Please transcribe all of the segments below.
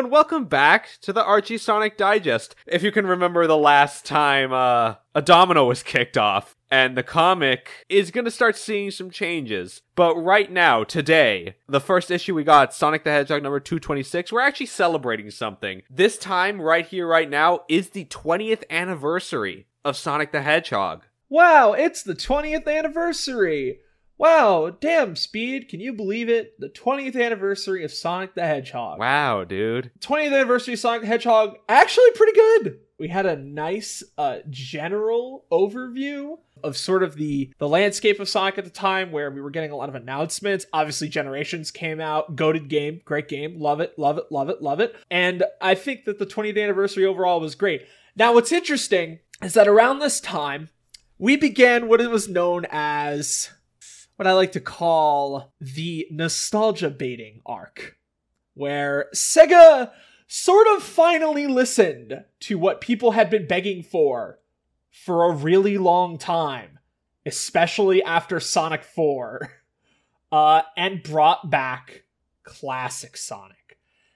Everyone, welcome back to the Archie Sonic Digest. If you can remember the last time uh, a domino was kicked off, and the comic is going to start seeing some changes. But right now, today, the first issue we got, Sonic the Hedgehog number 226, we're actually celebrating something. This time, right here, right now, is the 20th anniversary of Sonic the Hedgehog. Wow, it's the 20th anniversary! Wow, damn, Speed, can you believe it? The 20th anniversary of Sonic the Hedgehog. Wow, dude. 20th anniversary of Sonic the Hedgehog, actually pretty good. We had a nice uh, general overview of sort of the the landscape of Sonic at the time, where we were getting a lot of announcements. Obviously, Generations came out, goaded game, great game, love it, love it, love it, love it. And I think that the 20th anniversary overall was great. Now, what's interesting is that around this time, we began what it was known as what I like to call the nostalgia baiting arc, where Sega sort of finally listened to what people had been begging for for a really long time, especially after Sonic 4, uh, and brought back classic Sonic.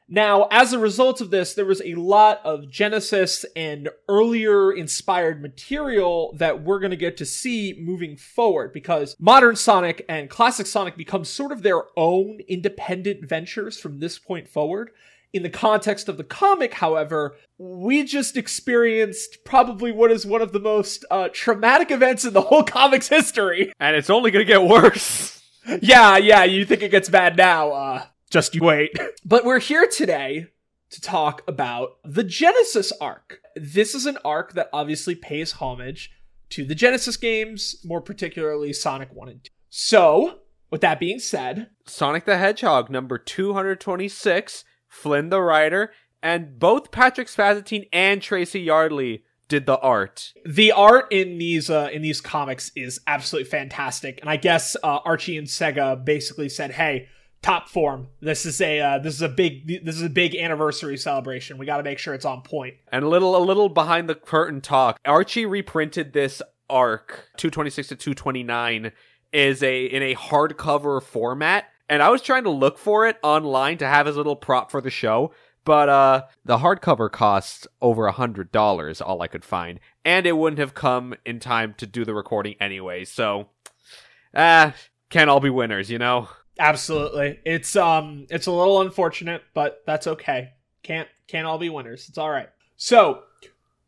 Now, as a result of this, there was a lot of Genesis and earlier inspired material that we're going to get to see moving forward because modern Sonic and classic Sonic become sort of their own independent ventures from this point forward. In the context of the comic, however, we just experienced probably what is one of the most uh, traumatic events in the whole comics history. And it's only gonna get worse. yeah, yeah, you think it gets bad now. Uh, just you wait. But we're here today to talk about the Genesis arc. This is an arc that obviously pays homage to the Genesis games, more particularly Sonic 1 and 2. So, with that being said, Sonic the Hedgehog number 226 Flynn the writer, and both Patrick Spaziante and Tracy Yardley did the art. The art in these uh, in these comics is absolutely fantastic, and I guess uh, Archie and Sega basically said, "Hey, top form. This is a uh, this is a big this is a big anniversary celebration. We got to make sure it's on point." And a little a little behind the curtain talk. Archie reprinted this arc 226 to 229 is a in a hardcover format and I was trying to look for it online to have as little prop for the show, but uh, the hardcover costs over a hundred dollars, all I could find, and it wouldn't have come in time to do the recording anyway. So, ah, uh, can't all be winners, you know. Absolutely, it's um, it's a little unfortunate, but that's okay. Can't can't all be winners. It's all right. So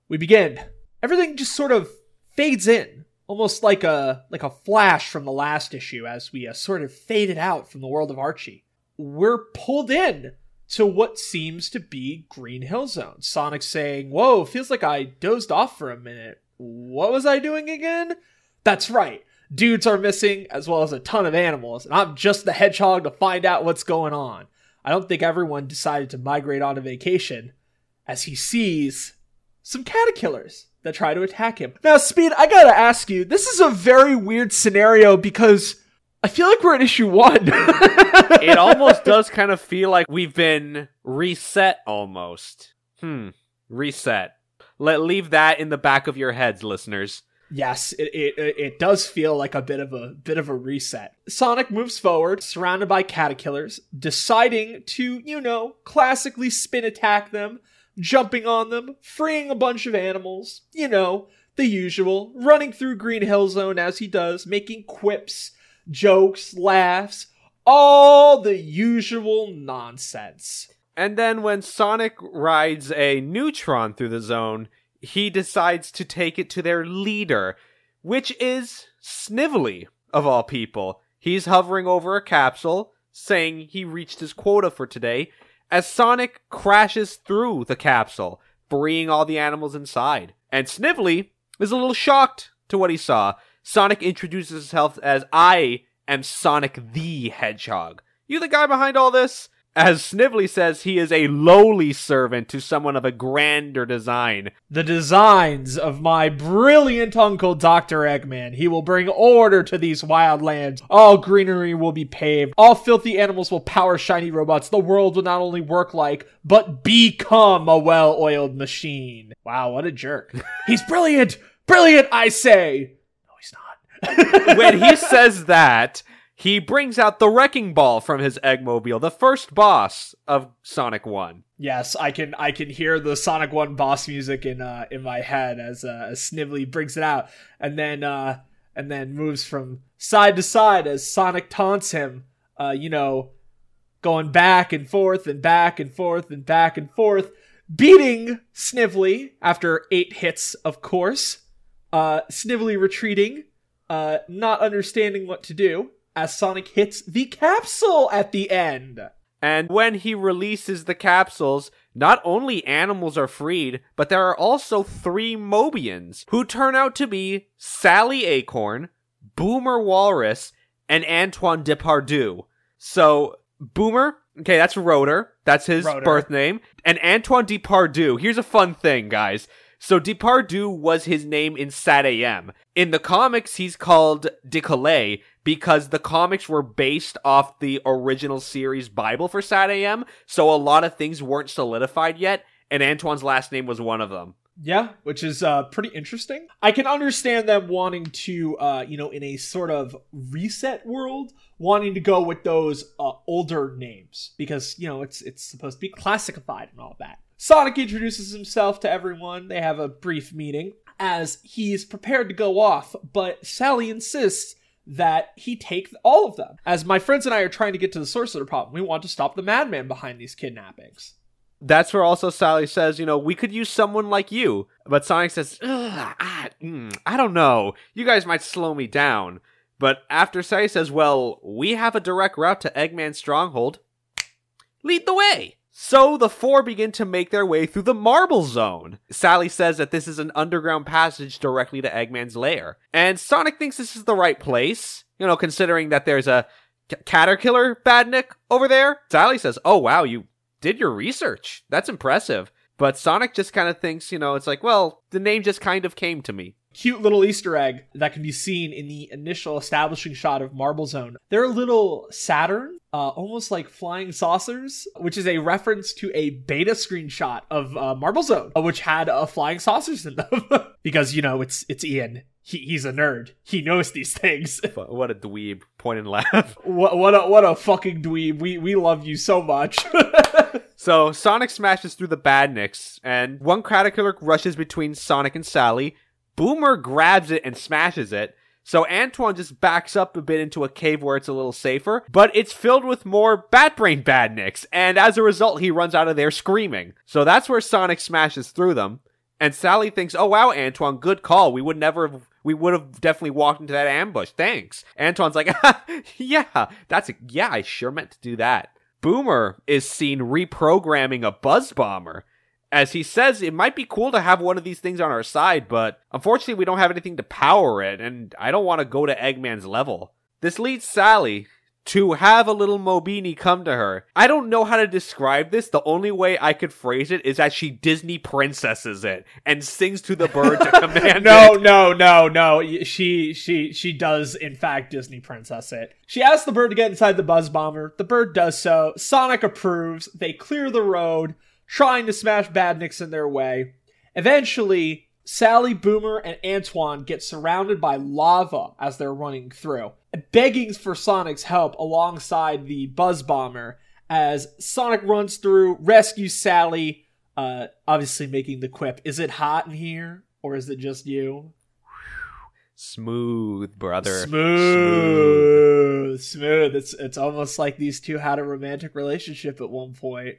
we begin. Everything just sort of fades in almost like a like a flash from the last issue as we uh, sort of faded out from the world of Archie. We're pulled in to what seems to be Green Hill Zone. Sonic saying, "Whoa, feels like I dozed off for a minute. What was I doing again?" That's right. Dudes are missing as well as a ton of animals, and I'm just the hedgehog to find out what's going on. I don't think everyone decided to migrate on a vacation as he sees some caterpillars that try to attack him. Now, Speed, I gotta ask you, this is a very weird scenario because I feel like we're at issue one. it almost does kind of feel like we've been reset almost. Hmm. Reset. Let leave that in the back of your heads, listeners. Yes, it, it it does feel like a bit of a bit of a reset. Sonic moves forward, surrounded by caterpillars, deciding to, you know, classically spin attack them jumping on them, freeing a bunch of animals, you know, the usual, running through Green Hill Zone as he does, making quips, jokes, laughs, all the usual nonsense. And then when Sonic rides a Newtron through the zone, he decides to take it to their leader, which is Snively, of all people. He's hovering over a capsule, saying he reached his quota for today, as Sonic crashes through the capsule, freeing all the animals inside. And Snively is a little shocked to what he saw. Sonic introduces himself as I am Sonic the Hedgehog. You the guy behind all this? As Snively says, he is a lowly servant to someone of a grander design. The designs of my brilliant uncle, Dr. Eggman. He will bring order to these wild lands. All greenery will be paved. All filthy animals will power shiny robots. The world will not only work like, but become a well oiled machine. Wow, what a jerk. He's brilliant! Brilliant, I say! No, he's not. when he says that, he brings out the wrecking ball from his Eggmobile, the first boss of Sonic 1. Yes, I can I can hear the Sonic 1 boss music in uh in my head as uh Snively brings it out and then uh and then moves from side to side as Sonic taunts him, uh you know, going back and forth and back and forth and back and forth, beating Snively after 8 hits, of course. Uh Snively retreating, uh not understanding what to do as Sonic hits the capsule at the end. And when he releases the capsules, not only animals are freed, but there are also three Mobians who turn out to be Sally Acorn, Boomer Walrus, and Antoine Depardieu. So, Boomer, okay, that's Rotor. That's his birth name. And Antoine Depardieu, here's a fun thing, guys. So Depardieu was his name in Sat AM. In the comics, he's called D'Coolette because the comics were based off the original series Bible for Sat AM, so a lot of things weren't solidified yet, and Antoine's last name was one of them. Yeah, which is uh, pretty interesting. I can understand them wanting to, uh, you know, in a sort of reset world, wanting to go with those uh, older names because you know it's it's supposed to be classified and all that. Sonic introduces himself to everyone. They have a brief meeting as he's prepared to go off, but Sally insists that he take all of them. As my friends and I are trying to get to the source of the problem, we want to stop the madman behind these kidnappings. That's where also Sally says, you know, we could use someone like you. But Sonic says, I, mm, I don't know. You guys might slow me down. But after Sally says, well, we have a direct route to Eggman's stronghold, lead the way. So the four begin to make their way through the Marble Zone. Sally says that this is an underground passage directly to Eggman's lair. And Sonic thinks this is the right place, you know, considering that there's a C- Caterkiller Badnik over there. Sally says, oh wow, you did your research. That's impressive. But Sonic just kind of thinks, you know, it's like, well, the name just kind of came to me. Cute little Easter egg that can be seen in the initial establishing shot of Marble Zone. They're a little Saturn, uh, almost like flying saucers, which is a reference to a beta screenshot of uh, Marble Zone, uh, which had uh, flying saucers in them. because you know it's it's Ian. He, he's a nerd. He knows these things. What a dweeb. Point and laugh. what what a what a fucking dweeb. We we love you so much. So Sonic smashes through the Badniks, and one Caterkiller rushes between Sonic and Sally. Boomer grabs it and smashes it. So Antoine just backs up a bit into a cave where it's a little safer, but it's filled with more Batbrain Badniks, and as a result, he runs out of there screaming. So that's where Sonic smashes through them, and Sally thinks, "Oh wow, Antoine, good call. We would never have." We would have definitely walked into that ambush. Thanks. Antoine's like, yeah, that's a, yeah, I sure meant to do that. Boomer is seen reprogramming a buzz bomber. As he says, it might be cool to have one of these things on our side, but unfortunately, we don't have anything to power it, and I don't want to go to Eggman's level. This leads Sally to have a little Mobini come to her. I don't know how to describe this. The only way I could phrase it is that she Disney princesses it and sings to the bird to command no, it. no, no, no. She she she does in fact Disney princess it. She asks the bird to get inside the buzz bomber. The bird does so. Sonic approves. They clear the road, trying to smash Badniks in their way. Eventually, Sally, Boomer, and Antoine get surrounded by lava as they're running through, begging for Sonic's help alongside the buzz bomber. As Sonic runs through, rescues Sally, uh, obviously making the quip, "Is it hot in here, or is it just you?" Smooth, brother. Smooth, smooth. It's it's almost like these two had a romantic relationship at one point.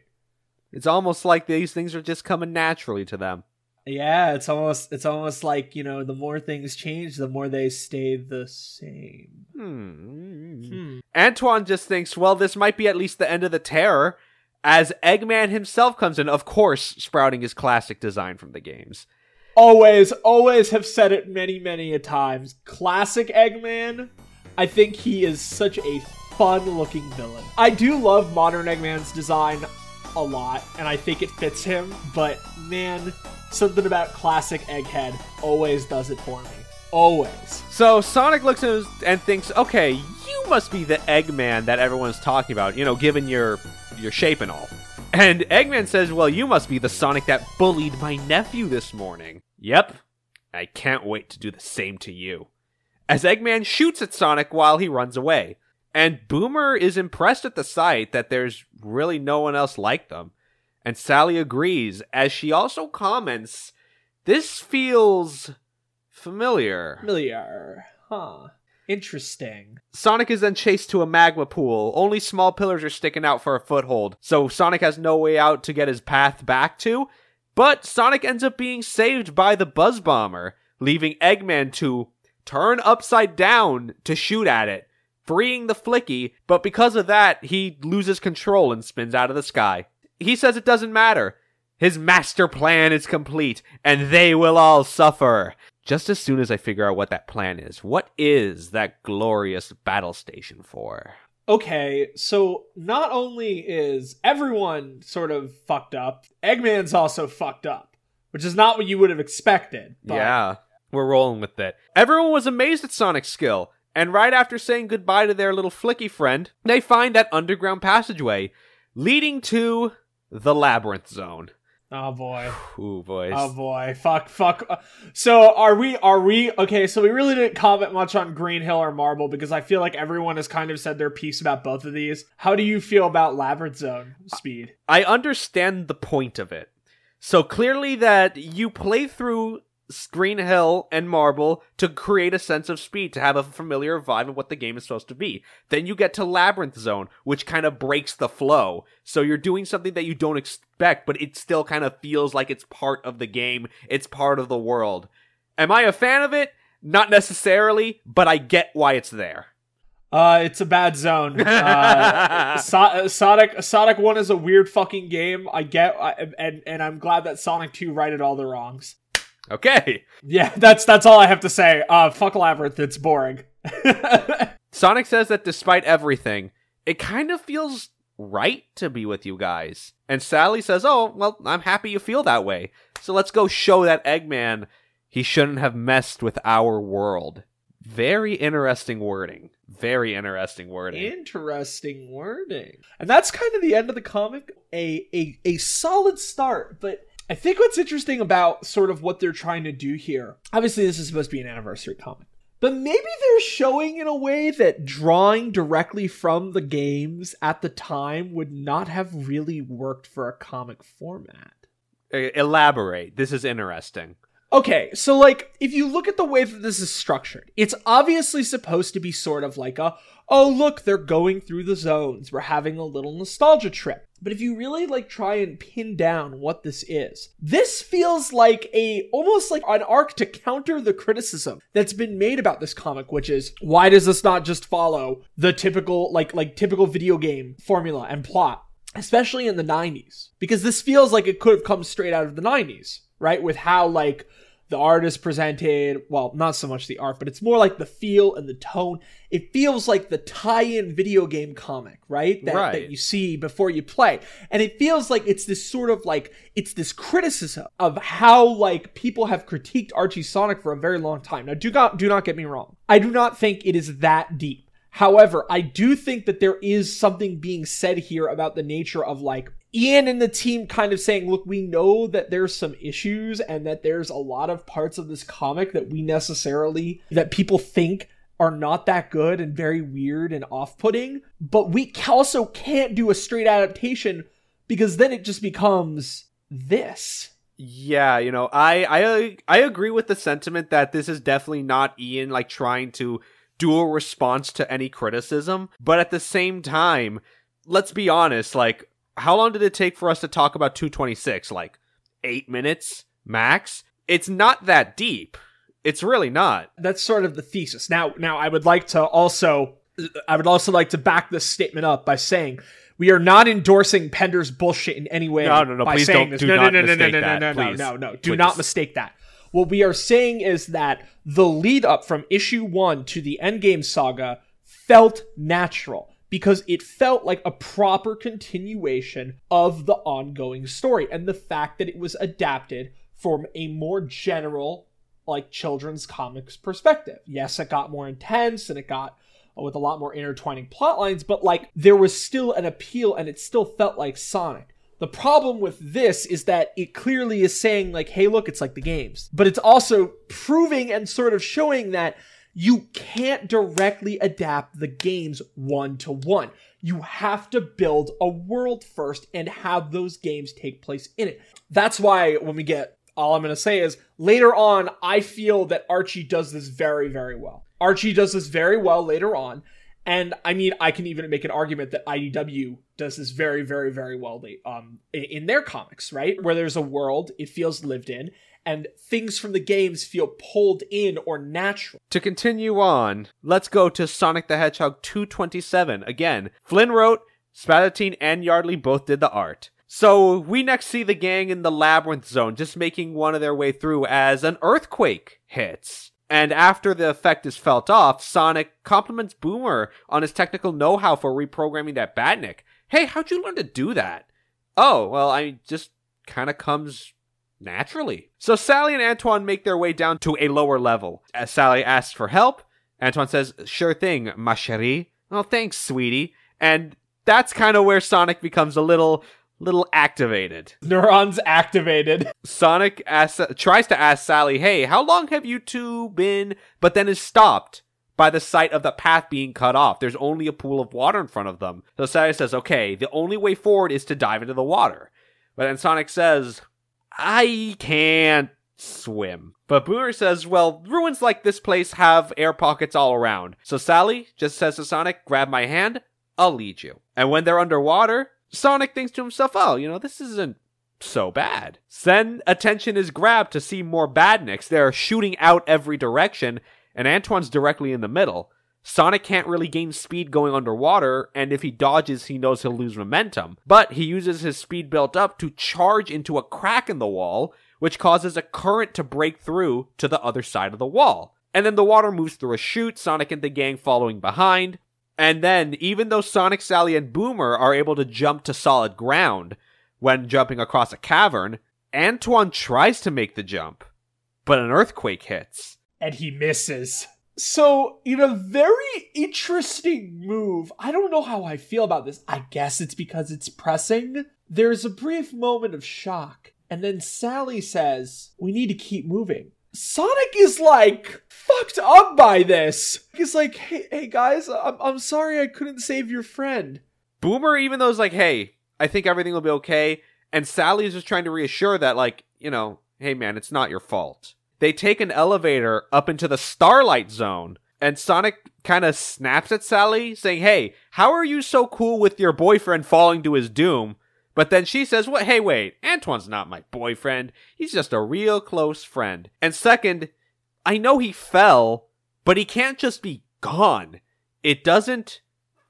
It's almost like these things are just coming naturally to them. Yeah, it's almost it's almost like you know the more things change, the more they stay the same. Hmm. Hmm. Antoine just thinks, well, this might be at least the end of the terror, as Eggman himself comes in, of course, sprouting his classic design from the games. Always, always have said it many, many a times. Classic Eggman. I think he is such a fun-looking villain. I do love modern Eggman's design a lot, and I think it fits him. But man, something about classic Egghead always does it for me. Always. So Sonic looks at him and thinks, okay, you must be the Eggman that everyone's talking about, you know, given your your shape and all. And Eggman says, well, you must be the Sonic that bullied my nephew this morning. Yep. I can't wait to do the same to you. As Eggman shoots at Sonic while he runs away. And Boomer is impressed at the sight that there's really no one else like them. And Sally agrees, as she also comments, This feels familiar. Familiar. Huh. Interesting. Sonic is then chased to a magma pool. Only small pillars are sticking out for a foothold, so Sonic has no way out to get his path back to. But Sonic ends up being saved by the Buzz Bomber, leaving Eggman to turn upside down to shoot at it, freeing the Flicky, but because of that, he loses control and spins out of the sky. He says it doesn't matter. His master plan is complete, and they will all suffer. Just as soon as I figure out what that plan is, what is that glorious battle station for? Okay, so not only is everyone sort of fucked up, Eggman's also fucked up, which is not what you would have expected. But Yeah, we're rolling with it. Everyone was amazed at Sonic's skill, and right after saying goodbye to their little flicky friend, they find that underground passageway leading to the Labyrinth Zone. Oh boy. Ooh, boys. Oh boy, fuck, fuck. So are we? Are we? Okay, so we really didn't comment much on Green Hill or Marble because I feel like everyone has kind of said their piece about both of these. How do you feel about Labyrinth Zone speed? I understand the point of it. So clearly that you play through Green Hill and Marble to create a sense of speed, to have a familiar vibe of what the game is supposed to be. Then you get to Labyrinth Zone, which kind of breaks the flow. So you're doing something that you don't expect, but it still kind of feels like it's part of the game, it's part of the world. Am I a fan of it? Not necessarily, but I get why it's there. Uh, it's a bad zone. Uh, so- uh, Sonic Sonic One is a weird fucking game. I get, I, and and I'm glad that Sonic Two righted all the wrongs. Okay. Yeah, that's that's all I have to say. Uh, fuck Labyrinth. It's boring. Sonic says that despite everything, it kind of feels right to be with you guys. And Sally says, Oh, well, I'm happy you feel that way. So let's go show that Eggman he shouldn't have messed with our world. Very interesting wording. Very interesting wording. Interesting wording. And that's kind of the end of the comic. A a a solid start, but I think what's interesting about sort of what they're trying to do here. Obviously, this is supposed to be an anniversary comic. But maybe they're showing in a way that drawing directly from the games at the time would not have really worked for a comic format. Elaborate. This is interesting. Okay, so like if you look at the way that this is structured, it's obviously supposed to be sort of like a oh look, they're going through the zones. We're having a little nostalgia trip. But if you really like try and pin down what this is, this feels like a almost like an arc to counter the criticism that's been made about this comic, which is why does this not just follow the typical like like typical video game formula and plot? especially in the 90s because this feels like it could have come straight out of the 90s right with how like the art is presented well not so much the art but it's more like the feel and the tone. It feels like the tie-in video game comic right? That, Right. that you see before you play. And it feels like it's this sort of like it's this criticism of how like people have critiqued archie sonic for a very long time. Now do not do not get me wrong. I do not think it is that deep. However, I do think that there is something being said here about the nature of like Ian and the team kind of saying, look, we know that there's some issues and that there's a lot of parts of this comic that we necessarily, that people think are not that good and very weird and off putting, but we also can't do a straight adaptation because then it just becomes this. Yeah, you know, I I I agree with the sentiment that this is definitely not Ian like trying to do a response to any criticism, but at the same time, let's be honest, like how long did it take for us to talk about 226? Like 8 minutes max? It's not that deep. It's really not. that's sort of the thesis. Now, now I would like to also, I would also like to back this statement up by saying we are not endorsing Penders' bullshit in any way. No, no, no, By please saying don't- this. do no, not no, no, no, mistake no, no, that, no, no, please. no, no, Do Please. not mistake that. What we are saying is that the lead up from issue one to the Endgame saga felt natural because it felt like a proper continuation of the ongoing story and the fact that it was adapted from a more general like children's comics perspective. Yes, it got more intense and it got uh, with a lot more intertwining plot lines, but like there was still an appeal and it still felt like Sonic. The problem with this is that it clearly is saying like, hey, look, it's like the games. But it's also proving and sort of showing that you can't directly adapt the games one to one. You have to build a world first and have those games take place in it. That's why when we get, all I'm going to say is later on, I feel that Archie does this very, very well. Archie does this very well later on. And I mean, I can even make an argument that IDW does this very, very, very well um, in their comics, right? Where there's a world, it feels lived in, and things from the games feel pulled in or natural. To continue on, let's go to Sonic the Hedgehog 227. Again, Flynn wrote, Spaziante and Yardley both did the art. So we next see the gang in the labyrinth zone just making one of their way through as an earthquake hits. And after the effect is felt off, Sonic compliments Boomer on his technical know how for reprogramming that Badnik. Hey, how'd you learn to do that? Oh, well, I just kind of comes naturally. So Sally and Antoine make their way down to a lower level. As Sally asks for help, Antoine says, Sure thing, ma chérie. Oh, thanks, sweetie. And that's kind of where Sonic becomes a little little activated. Neurons activated. Sonic asks, tries to ask Sally, "Hey, how long have you two been?" But then is stopped by the sight of the path being cut off. There's only a pool of water in front of them. So Sally says, "Okay, the only way forward is to dive into the water." But then Sonic says, "I can't swim." But Boomer says, well, ruins like this place have air pockets all around. So Sally just says to Sonic, grab my hand, I'll lead you. And when they're underwater, Sonic thinks to himself, oh, you know, this isn't so bad. Then attention is grabbed to see more badniks. They're shooting out every direction, and Antoine's directly in the middle. Sonic can't really gain speed going underwater, and if he dodges, he knows he'll lose momentum. But he uses his speed built up to charge into a crack in the wall, which causes a current to break through to the other side of the wall. And then the water moves through a chute, Sonic and the gang following behind. And then, even though Sonic, Sally, and Boomer are able to jump to solid ground when jumping across a cavern, Antoine tries to make the jump, but an earthquake hits. And he misses. So, in a very interesting move, I don't know how I feel about this. I guess it's because it's pressing. There's a brief moment of shock, and then Sally says, We need to keep moving. Sonic is like fucked up by this. He's like, hey, hey guys, I'm, I'm sorry I couldn't save your friend. Boomer, even though, is like, hey, I think everything will be okay. And Sally is just trying to reassure that, like, you know, hey man, it's not your fault. They take an elevator up into the Starlight Zone, and Sonic kind of snaps at Sally, saying, hey, how are you so cool with your boyfriend falling to his doom? But then she says, "What? Hey, wait. Antoine's not my boyfriend. He's just a real close friend." And second, I know he fell, but he can't just be gone. It doesn't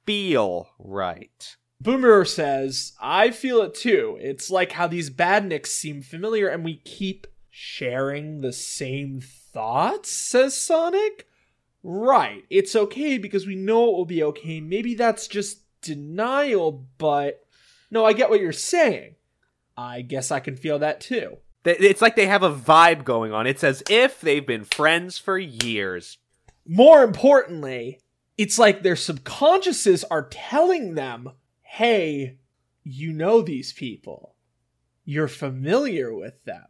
feel right. Boomer says, I feel it too. It's like how these badniks seem familiar and we keep sharing the same thoughts, says Sonic. Right. It's okay because we know it will be okay. Maybe that's just denial, but no, I get what you're saying. I guess I can feel that too. It's like they have a vibe going on. It's as if they've been friends for years. More importantly, it's like their subconsciouses are telling them, hey, you know these people. You're familiar with them.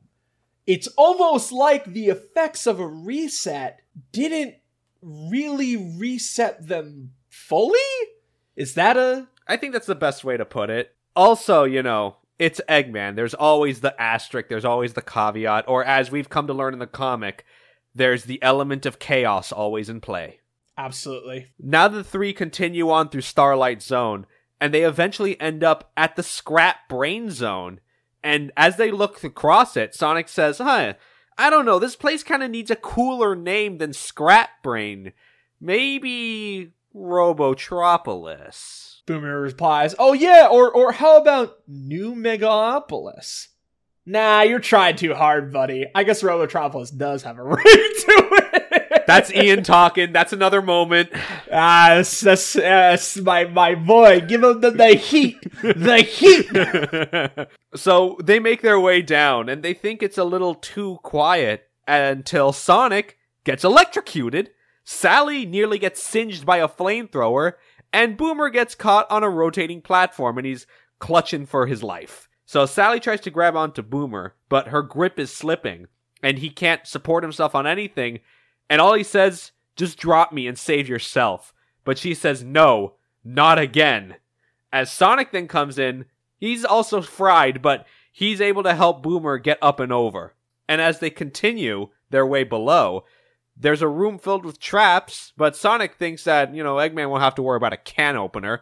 It's almost like the effects of a reset didn't really reset them fully? Is that a. I think that's the best way to put it also, you know, it's Eggman. There's always the asterisk, there's always the caveat, or as we've come to learn in the comic, there's the element of chaos always in play. Absolutely. Now the three continue on through Starlight Zone, and they eventually end up at the Scrap Brain Zone. And as they look across it, Sonic says, Huh, I don't know, this place kind of needs a cooler name than Scrap Brain. Maybe Robotropolis. Boomer replies, "Oh yeah, or or how about New Megapolis?" Nah, you're trying too hard, buddy. I guess Robotropolis does have a ring to it. That's Ian talking. That's another moment. Ah, that's, that's, that's my my boy. Give him the, the heat, the heat. so they make their way down, and they think it's a little too quiet until Sonic gets electrocuted. Sally nearly gets singed by a flamethrower, and Boomer gets caught on a rotating platform and he's clutching for his life. So Sally tries to grab onto Boomer, but her grip is slipping and he can't support himself on anything. And all he says Just drop me and save yourself. But she says, No, not again. As Sonic then comes in, he's also fried, but he's able to help Boomer get up and over. And as they continue their way below, there's a room filled with traps, but Sonic thinks that, you know, Eggman won't have to worry about a can opener.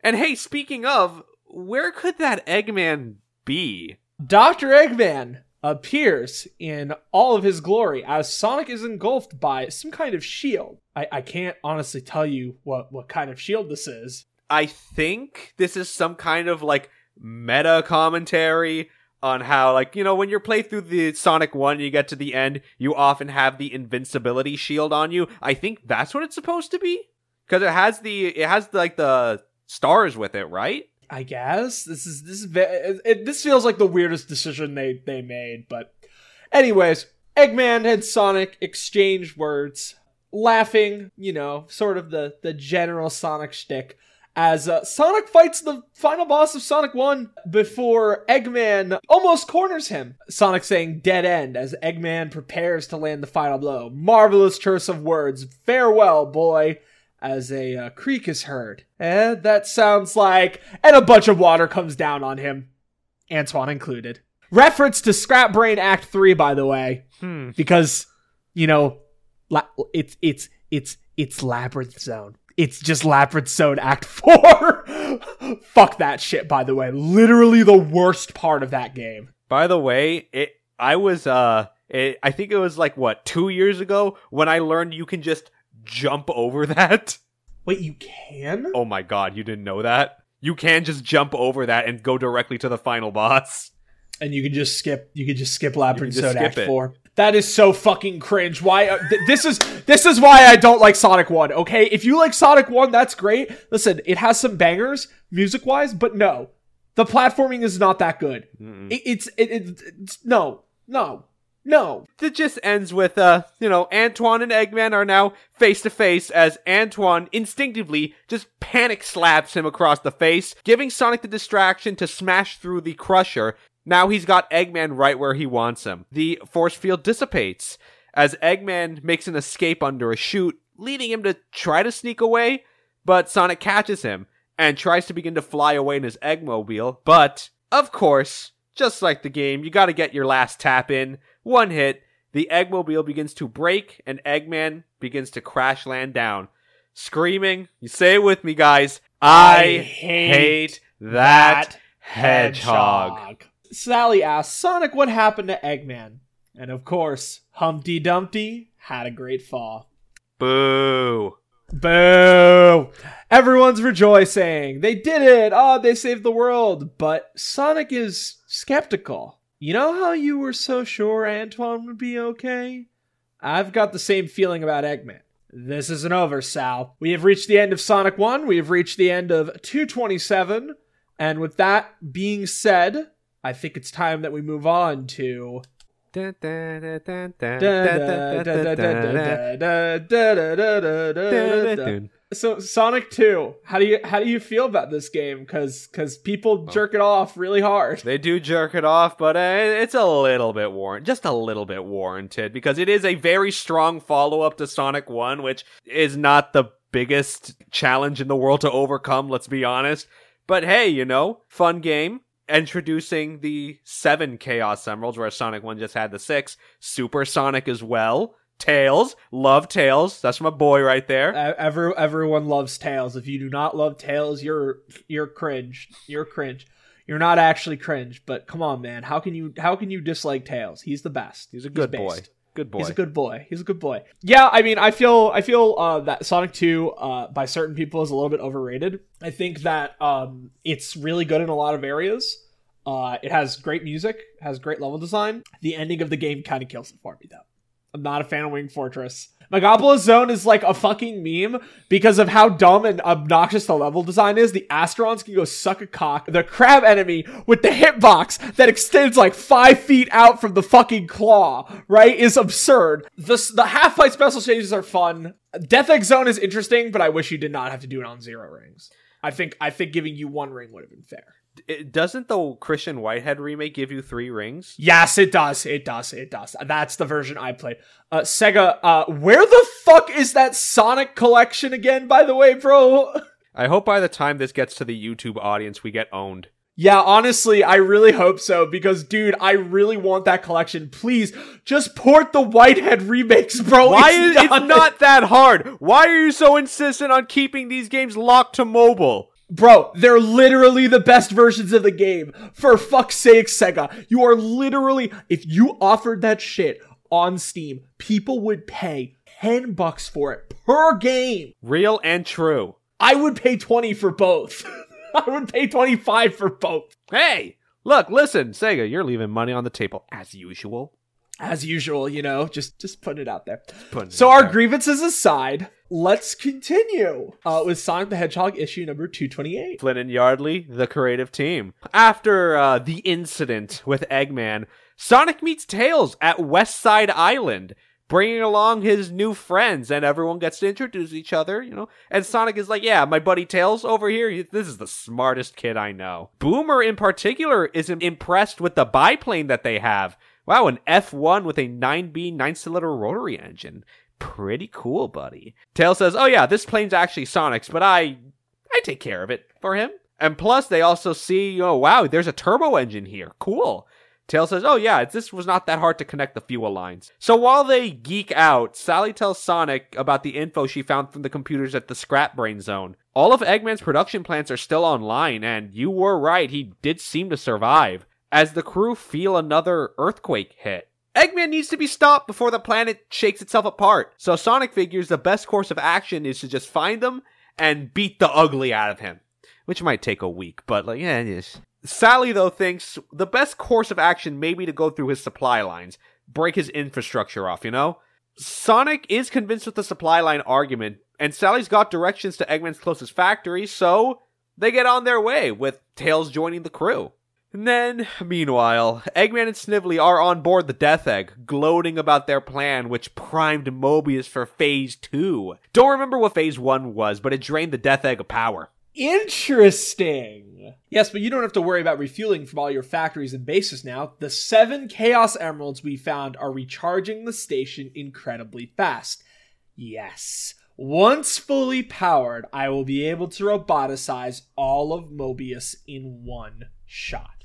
And hey, speaking of, where could that Eggman be? Dr. Eggman appears in all of his glory as Sonic is engulfed by some kind of shield. I, I can't honestly tell you what, what kind of shield this is. I think this is some kind of like meta commentary on how like you know when you're play through the Sonic 1 you get to the end you often have the invincibility shield on you. I think that's what it's supposed to be cuz it has the it has like the stars with it, right? I guess this is this is ve- it, this feels like the weirdest decision they they made, but anyways, Eggman and Sonic exchange words, laughing, you know, sort of the the general Sonic shtick. As uh, Sonic fights the final boss of Sonic 1 before Eggman almost corners him. Sonic saying dead end as Eggman prepares to land the final blow. Marvelous choice of words. Farewell, boy as a uh, creak is heard. And that sounds like, and a bunch of water comes down on him, Antoine included. Reference to Scrap Brain Act 3, by the way, Hmm. because, you know, la- it's, it's, it's, it's Labyrinth Zone. It's just Labyrinth Zone Act 4. Fuck that shit, by the way. Literally the worst part of that game. By the way, it I was uh it, I think it was like what, 2 years ago when I learned you can just jump over that. Wait, you can? Oh my god, you didn't know that? You can just jump over that and go directly to the final boss. and you can just skip you can just skip labyrinth zone skip act it. 4 that is so fucking cringe why uh, th- this is this is why i don't like sonic 1 okay if you like sonic 1 that's great listen it has some bangers music wise but no the platforming is not that good it, it's it, it, it's no no no It just ends with uh, you know, Antoine and Eggman are now face to face as Antoine instinctively just panic slaps him across the face, giving Sonic the distraction to smash through the crusher. Now he's got Eggman right where he wants him. The force field dissipates as Eggman makes an escape under a chute, leading him to try to sneak away, but Sonic catches him and tries to begin to fly away in his Eggmobile, but of course, just like the game, you gotta get your last tap in. One hit, the Eggmobile begins to break, and Eggman begins to crash land down. Screaming, you say it with me, guys. I, hate, that hedgehog. sally asks sonic what happened to eggman and of course humpty dumpty had a great fall Boo. Boo! Everyone's rejoicing. They did it. Oh, they saved the world. But Sonic is skeptical. You know how you were so sure Antoine would be okay? I've got the same feeling about Eggman. This isn't over, Sal. We have reached the end of Sonic 1. We have reached the end of 227. And with that being said, I think it's time that we move on to so Sonic Two, how do you how do you feel about this game? Because because people jerk it off really hard. They do jerk it off, but uh, it's a little bit warrant, just a little bit warranted because it is a very strong follow up to Sonic One, which is not the biggest challenge in the world to overcome. Let's be honest. But hey, you know, fun game. Introducing the seven Chaos Emeralds, where Sonic One just had the six. Super Sonic as well Tails. Love Tails. That's my boy right there. Uh, every, everyone loves Tails. If you do not love Tails, you're you're cringe. You're cringe. You're not actually cringe, but come on, man. How can you how can you dislike Tails? He's the best. He's a good boy. Good boy. He's a good boy. He's a good boy. Yeah, I mean, I feel I feel uh, that Sonic Two uh, by certain people is a little bit overrated. I think that um, it's really good in a lot of areas. Uh, it has great music, has great level design. The ending of the game kind of kills it for me, though. I'm not a fan of Wing Fortress. Metropolis Zone is like a fucking meme because of how dumb and obnoxious the level design is. The Asterons can go suck a cock. The crab enemy with the hitbox that extends like five feet out from the fucking claw, right, is absurd. The, the half pipe special stages are fun. Death Egg Zone is interesting, but I wish you did not have to do it on zero rings. I think I think giving you one ring would have been fair. It, doesn't the Christian Whitehead remake give you three rings? Yes, it does. It does. It does. That's the version I played. Uh, Sega, uh, where the fuck is that Sonic collection again, by the way, bro? I hope by the time this gets to the YouTube audience, we get owned. Yeah, honestly, I really hope so because, dude, I really want that collection. Please, just port the Whitehead remakes, bro. Why it's is not- it's not that hard? Why are you so insistent on keeping these games locked to mobile? Bro, they're literally the best versions of the game. For fuck's sake, Sega. You are literally, if you offered that shit on Steam, people would pay 10 bucks for it per game. Real and true. I would pay 20 for both. I would pay 25 for both. Hey, look, listen, Sega, you're leaving money on the table as usual. As usual, you know, just just putting it out there. So our there. grievances aside, let's continue uh, with Sonic the Hedgehog issue number 228. Flynn and Yardley, the creative team. After uh, the incident with Eggman, Sonic meets Tails at West Side Island bringing along his new friends and everyone gets to introduce each other, you know. And Sonic is like, "Yeah, my buddy Tails over here, this is the smartest kid I know." Boomer in particular is impressed with the biplane that they have. Wow, an F1 with a 9B 9-cylinder rotary engine. Pretty cool, buddy. Tails says, "Oh yeah, this plane's actually Sonic's, but I I take care of it for him." And plus, they also see, oh wow, there's a turbo engine here. Cool. Tails says, Oh, yeah, this was not that hard to connect the fuel lines. So while they geek out, Sally tells Sonic about the info she found from the computers at the Scrap Brain Zone. All of Eggman's production plants are still online, and you were right, he did seem to survive, as the crew feel another earthquake hit. Eggman needs to be stopped before the planet shakes itself apart. So Sonic figures the best course of action is to just find him and beat the ugly out of him. Which might take a week, but like, yeah, yes. Sally, though, thinks the best course of action may be to go through his supply lines, break his infrastructure off, you know? Sonic is convinced with the supply line argument, and Sally's got directions to Eggman's closest factory, so they get on their way, with Tails joining the crew. And then, meanwhile, Eggman and Snively are on board the Death Egg, gloating about their plan, which primed Mobius for Phase 2. Don't remember what Phase 1 was, but it drained the Death Egg of power. Interesting. Yes, but you don't have to worry about refueling from all your factories and bases now. The seven Chaos Emeralds we found are recharging the station incredibly fast. Yes. Once fully powered, I will be able to roboticize all of Mobius in one shot.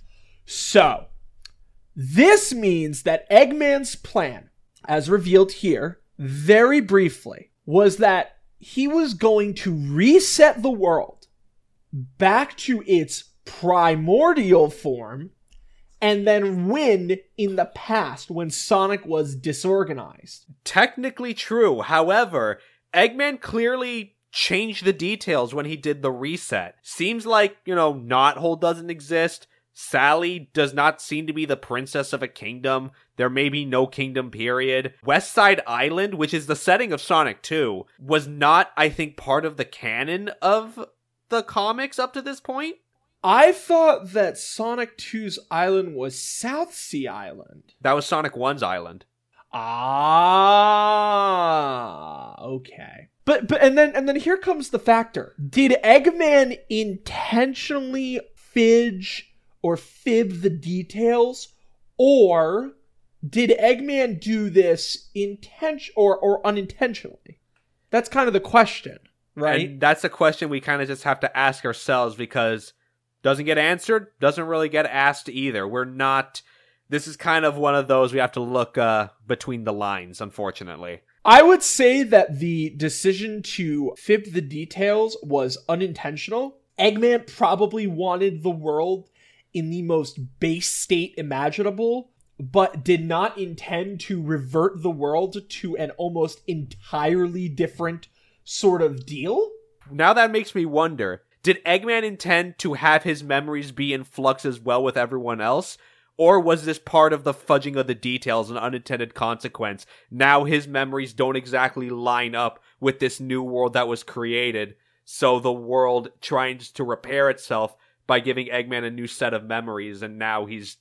So, this means that Eggman's plan, as revealed here, very briefly, was that he was going to reset the world back to its primordial form and then win in the past when Sonic was disorganized. Technically true. However, Eggman clearly changed the details when he did the reset. Seems like, you know, Knothole doesn't exist. Sally does not seem to be the princess of a kingdom. There may be no kingdom, period. West Side Island, which is the setting of Sonic 2, was not, I think, part of the canon of the comics up to this point? I thought that Sonic 2's island was South Sea Island. That was Sonic 1's island. Ah, okay. But but and then and then here comes the factor. Did Eggman intentionally fidge or fib the details or did Eggman do this intention or or unintentionally? That's kind of the question. Right. And that's a question we kind of just have to ask ourselves because doesn't get answered, doesn't really get asked either. We're not this is kind of one of those we have to look uh, between the lines, unfortunately. I would say that the decision to fib the details was unintentional. Eggman probably wanted the world in the most base state imaginable, but did not intend to revert the world to an almost entirely different sort of deal. Now that makes me wonder did Eggman intend to have his memories be in flux as well with everyone else? Or was this part of the fudging of the details an unintended consequence? Now his memories don't exactly line up with this new world that was created, so the world tries to repair itself by giving Eggman a new set of memories, and now he's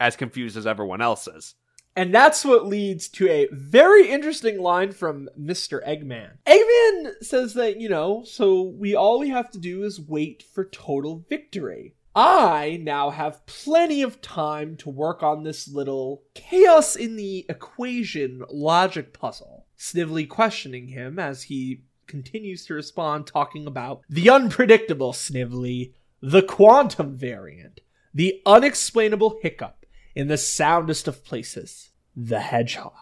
as confused as everyone else is. And that's what leads to a very interesting line from Mr. Eggman. Eggman says that, you know, so we all we have to do is wait for total victory. I now have plenty of time to work on this little chaos in the equation logic puzzle. Snively questioning him as he continues to respond, talking about the unpredictable Snively, the quantum variant, the unexplainable hiccup in the soundest of places, the hedgehog.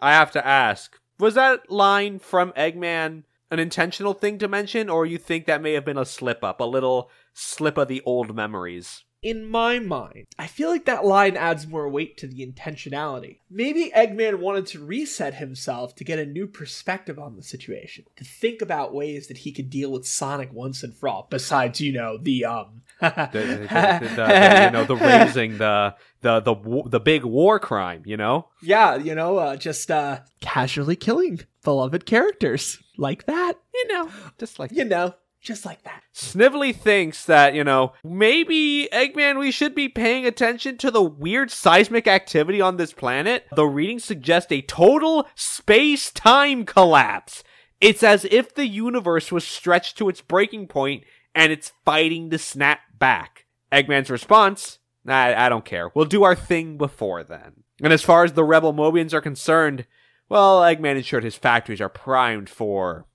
I have to ask, was that line from Eggman an intentional thing to mention, or you think that may have been a slip up, a little slip of the old memories? In my mind, I feel like that line adds more weight to the intentionality. Maybe Eggman wanted to reset himself to get a new perspective on the situation, to think about ways that he could deal with Sonic once and for all. Besides, you know, the um, the, the, the, the, you know, the raising the the the the big war crime, you know? Yeah, you know, uh, just uh, casually killing beloved characters like that, you know, just like you know just like that. Snively thinks that, you know, maybe Eggman, we should be paying attention to the weird seismic activity on this planet. The readings suggest a total space time collapse. It's as if the universe was stretched to its breaking point and it's fighting to snap back. Eggman's response, I don't care. We'll do our thing before then. And as far as the rebel Mobians are concerned, well, Eggman ensured his factories are primed for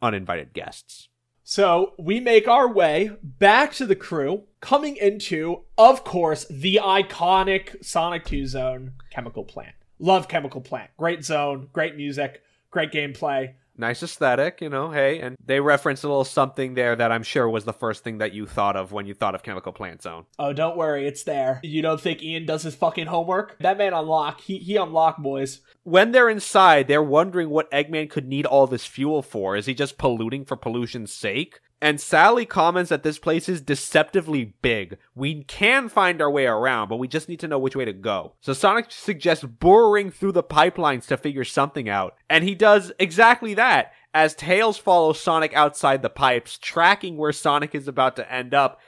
uninvited guests. So we make our way back to the crew, coming into, of course, the iconic Sonic 2 zone, Chemical Plant. Love Chemical Plant. Great zone, great music, great gameplay nice aesthetic, you know, hey, and they reference a little something there that I'm sure was the first thing that you thought of when you thought of Chemical Plant Zone. Oh, don't worry, it's there. You don't think Ian does his fucking homework? That man unlock. He he unlock, boys. When they're inside, they're wondering what Eggman could need all this fuel for. Is he just polluting for pollution's sake? And Sally comments that this place is deceptively big. We can find our way around, but we just need to know which way to go. So Sonic suggests boring through the pipelines to figure something out. And he does exactly that as Tails follows Sonic outside the pipes, tracking where Sonic is about to end up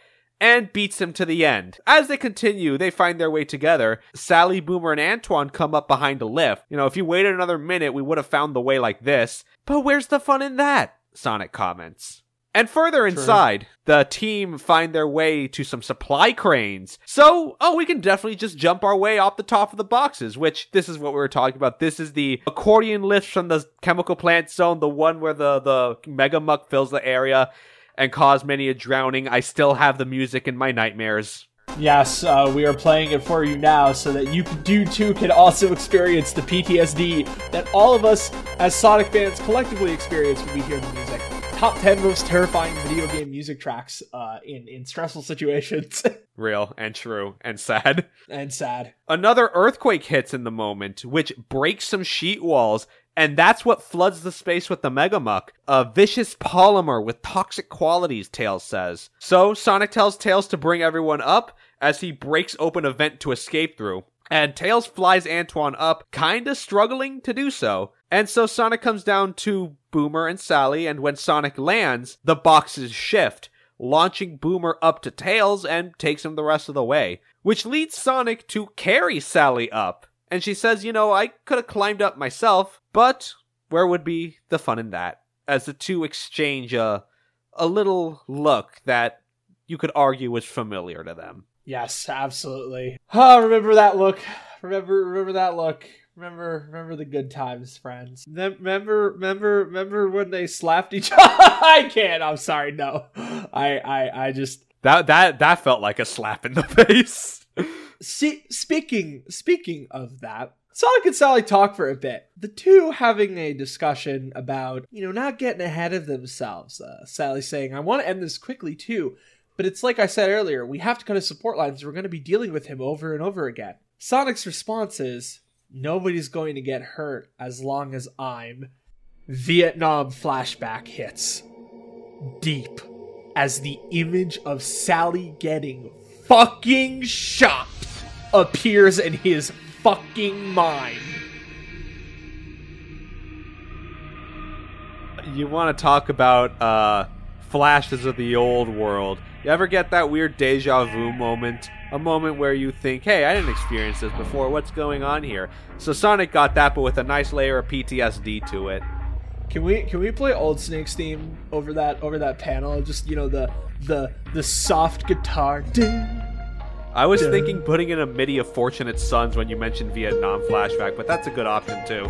and beats him to the end. As they continue, they find their way together. Sally, Boomer, and Antoine come up behind a lift. You know, if you waited another minute, we would have found the way like this. But where's the fun in that? Sonic comments. And further inside, True. the team find their way to some supply cranes. So, oh, we can definitely just jump our way off the top of the boxes, which this is what we were talking about. This is the accordion lift from the chemical plant zone, the one where the, the mega muck fills the area and cause many a drowning. I still have the music in my nightmares. Yes, uh, we are playing it for you now so that you, you too can also experience the PTSD that all of us as Sonic fans collectively experience when we hear the music top 10 most terrifying video game music tracks uh, in, in stressful situations. Real and true and sad. And sad. Another earthquake hits in the moment, which breaks some sheet walls, and that's what floods the space with the Megamuck. A vicious polymer with toxic qualities, Tails says. So Sonic tells Tails to bring everyone up as he breaks open a vent to escape through. And Tails flies Antoine up, kinda struggling to do so. And so Sonic comes down to Boomer and Sally, and when Sonic lands, the boxes shift, launching Boomer up to Tails and takes him the rest of the way, which leads Sonic to carry Sally up. And she says, You know, I could have climbed up myself, but where would be the fun in that? As the two exchange a, a little look that you could argue was familiar to them. Yes, absolutely. Oh, remember that look. Remember remember that look. Remember, remember the good times, friends. Remember, remember, remember when they slapped each other. I can't. I'm sorry. No, I, I, I just that that that felt like a slap in the face. See, speaking speaking of that, Sonic and Sally talk for a bit. The two having a discussion about, you know, not getting ahead of themselves. Uh, Sally saying, I want to end this quickly too, but it's like I said earlier, we have to cut his support lines. We're going to be dealing with him over and over again. Sonic's response is, Nobody's going to get hurt as long as I'm. Vietnam flashback hits. Deep. As the image of Sally getting fucking shot appears in his fucking mind. You want to talk about uh, flashes of the old world. You ever get that weird deja vu moment a moment where you think, hey, I didn't experience this before. What's going on here? So Sonic got that, but with a nice layer of PTSD to it. Can we can we play old Snake's theme over that over that panel? Just you know the the the soft guitar. I was thinking putting in a MIDI of Fortunate Sons when you mentioned Vietnam flashback, but that's a good option too.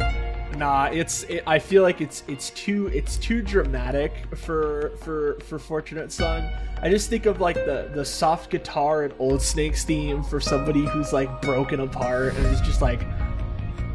Nah, it's it, I feel like it's it's too it's too dramatic for for for Fortunate Son. I just think of like the the soft guitar and Old Snake's theme for somebody who's like broken apart and is just like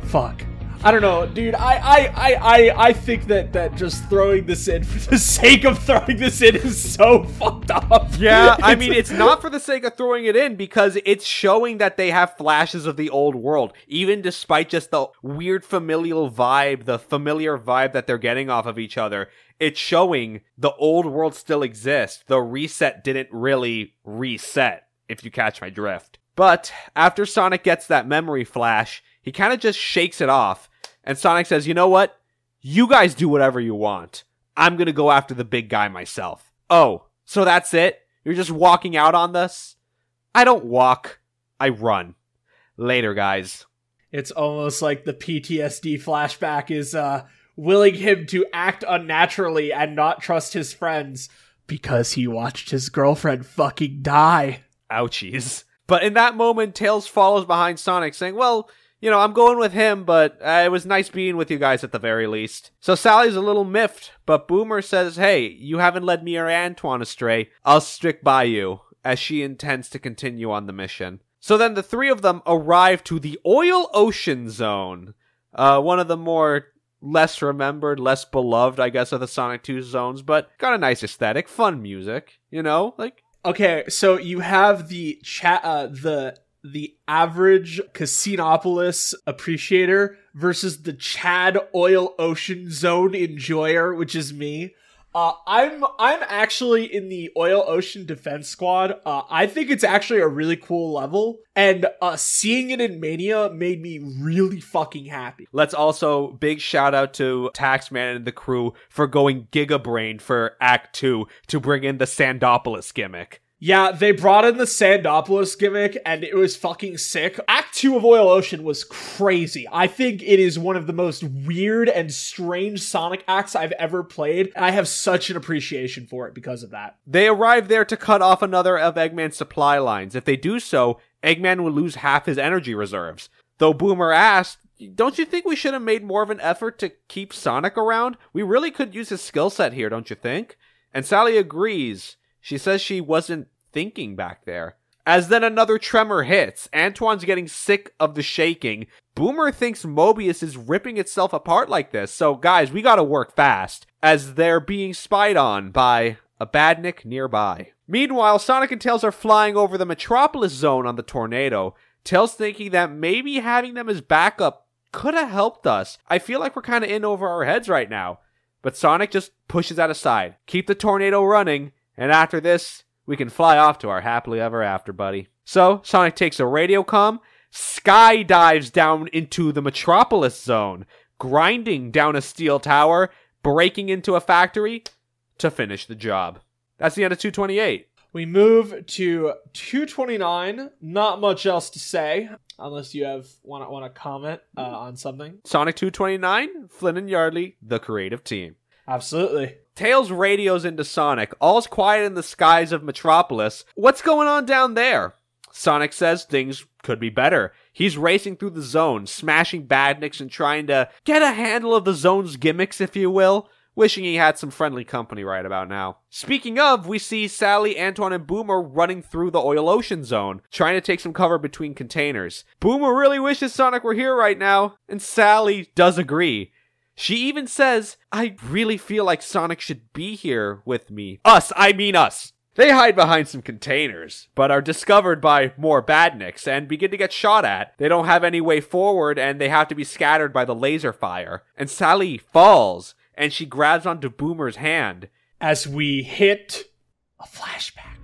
fuck. I don't know, dude. I, I, I, I, I think that that just throwing this in for the sake of throwing this in is so fucked up. Yeah, I mean, it's not for the sake of throwing it in because it's showing that they have flashes of the old world, even despite just the weird familial vibe, the familiar vibe that they're getting off of each other. It's showing the old world still exists. The reset didn't really reset, if you catch my drift. But after Sonic gets that memory flash, he kind of just shakes it off. And Sonic says, You know what? You guys do whatever you want. I'm going to go after the big guy myself. Oh, so that's it? You're just walking out on this? I don't walk, I run. Later, guys. It's almost like the PTSD flashback is uh, willing him to act unnaturally and not trust his friends because he watched his girlfriend fucking die. Ouchies. But in that moment, Tails follows behind Sonic, saying, Well, you know, I'm going with him, but uh, it was nice being with you guys at the very least. So Sally's a little miffed, but Boomer says, Hey, you haven't led me or Antoine astray. I'll stick by you, as she intends to continue on the mission. So then the three of them arrive to the Oil Ocean Zone, uh, one of the more less remembered, less beloved, I guess, of the Sonic 2 zones, but got a nice aesthetic, fun music, you know, like. Okay, so you have the chat, uh, the the average Casinopolis appreciator versus the Chad Oil Ocean Zone enjoyer, which is me. Uh, I'm I'm actually in the Oil Ocean Defense Squad. Uh, I think it's actually a really cool level, and uh, seeing it in Mania made me really fucking happy. Let's also big shout out to Taxman and the crew for going Giga Brain for Act Two to bring in the Sandopolis gimmick. Yeah, they brought in the Sandopolis gimmick and it was fucking sick. Act 2 of Oil Ocean was crazy. I think it is one of the most weird and strange Sonic acts I've ever played. I have such an appreciation for it because of that. They arrive there to cut off another of Eggman's supply lines. If they do so, Eggman will lose half his energy reserves. Though Boomer asked, don't you think we should have made more of an effort to keep Sonic around? We really could use his skill set here, don't you think? And Sally agrees. She says she wasn't thinking back there. As then another tremor hits, Antoine's getting sick of the shaking. Boomer thinks Mobius is ripping itself apart like this, so guys, we gotta work fast, as they're being spied on by a badnik nearby. Meanwhile, Sonic and Tails are flying over the Metropolis zone on the tornado. Tails thinking that maybe having them as backup could have helped us. I feel like we're kind of in over our heads right now. But Sonic just pushes that aside. Keep the tornado running, and after this, we can fly off to our happily ever after, buddy. So, Sonic takes a radio com, skydives down into the Metropolis zone, grinding down a steel tower, breaking into a factory to finish the job. That's the end of 228. We move to 229. Not much else to say, unless you have want to want to comment uh, on something. Sonic 229, Flynn and Yardley, the creative team. Absolutely. Tails radios into Sonic. All's quiet in the skies of Metropolis. What's going on down there? Sonic says things could be better. He's racing through the zone, smashing badniks and trying to get a handle of the zone's gimmicks, if you will. Wishing he had some friendly company right about now. Speaking of, we see Sally, Antoine, and Boomer running through the Oil Ocean zone, trying to take some cover between containers. Boomer really wishes Sonic were here right now, and Sally does agree. She even says, I really feel like Sonic should be here with me. Us, I mean us. They hide behind some containers, but are discovered by more badniks and begin to get shot at. They don't have any way forward and they have to be scattered by the laser fire. And Sally falls and she grabs onto Boomer's hand. As we hit a flashback.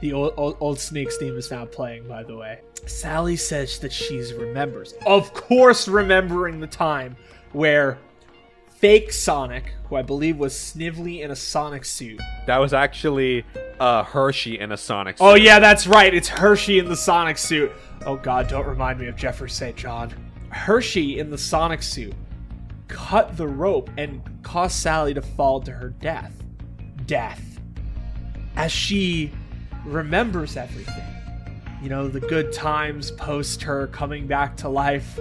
The old, old, old Snake's theme is now playing, by the way. Sally says that she's remembers. Of course, remembering the time where fake Sonic, who I believe was Snively in a Sonic suit. That was actually uh, Hershey in a Sonic suit. Oh, yeah, that's right. It's Hershey in the Sonic suit. Oh, God, don't remind me of Geoffrey St. John. Hershey in the Sonic suit cut the rope and caused Sally to fall to her death. Death. As she remembers everything. You know, the good times post her coming back to life,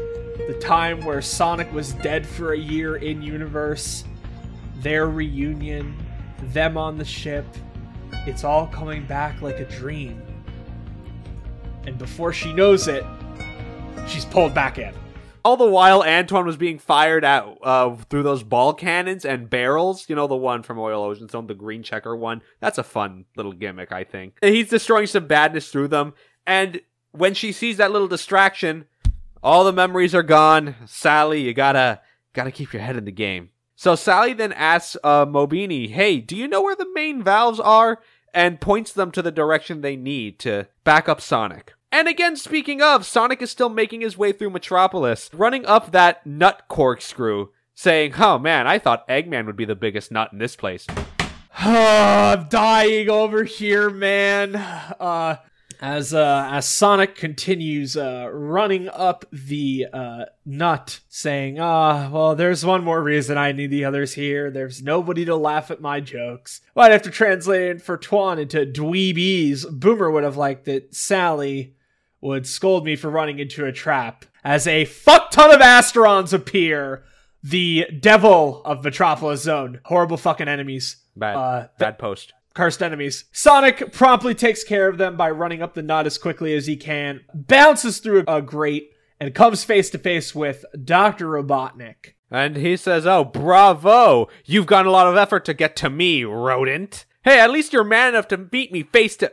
the time where Sonic was dead for a year in universe, their reunion, them on the ship. It's all coming back like a dream. And before she knows it, she's pulled back in. All the while, Antoine was being fired at uh, through those ball cannons and barrels. You know, the one from Oil Ocean Zone, the green checker one. That's a fun little gimmick, I think. And he's destroying some badniks through them. And when she sees that little distraction, all the memories are gone. Sally, you gotta gotta keep your head in the game. So Sally then asks uh, Mobini, "Hey, do you know where the main valves are?" and points them to the direction they need to back up Sonic. And again, speaking of, Sonic is still making his way through Metropolis, running up that nut corkscrew, saying, Oh man, I thought Eggman would be the biggest nut in this place. I'm dying over here, man. Uh, as uh, as Sonic continues uh, running up the uh, nut, saying, "Ah, well, there's one more reason I need the others here. There's nobody to laugh at my jokes." To translate it for Twan into dweebies. Boomer would have liked it. Sally would scold me for running into a trap. As a fuck ton of Asterons appear, the devil of Metropolis Zone, horrible fucking enemies. Bad, Uh, bad post. cursed enemies. Sonic promptly takes care of them by running up the nut as quickly as he can, bounces through a grate, and comes face to face with Dr. Robotnik. And he says, Oh, bravo! You've gone a lot of effort to get to me, rodent. Hey, at least you're man enough to beat me face to.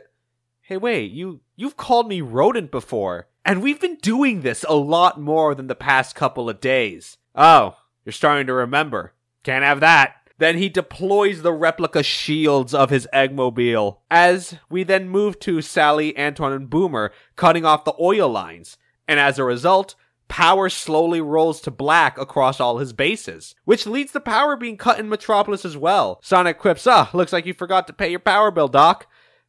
Hey, wait, you you've called me rodent before, and we've been doing this a lot more than the past couple of days. Oh, you're starting to remember. Can't have that. Then he deploys the replica shields of his Eggmobile. As we then move to Sally, Antoine, and Boomer cutting off the oil lines, and as a result, power slowly rolls to black across all his bases, which leads to power being cut in Metropolis as well. Sonic quips, ah, looks like you forgot to pay your power bill, Doc.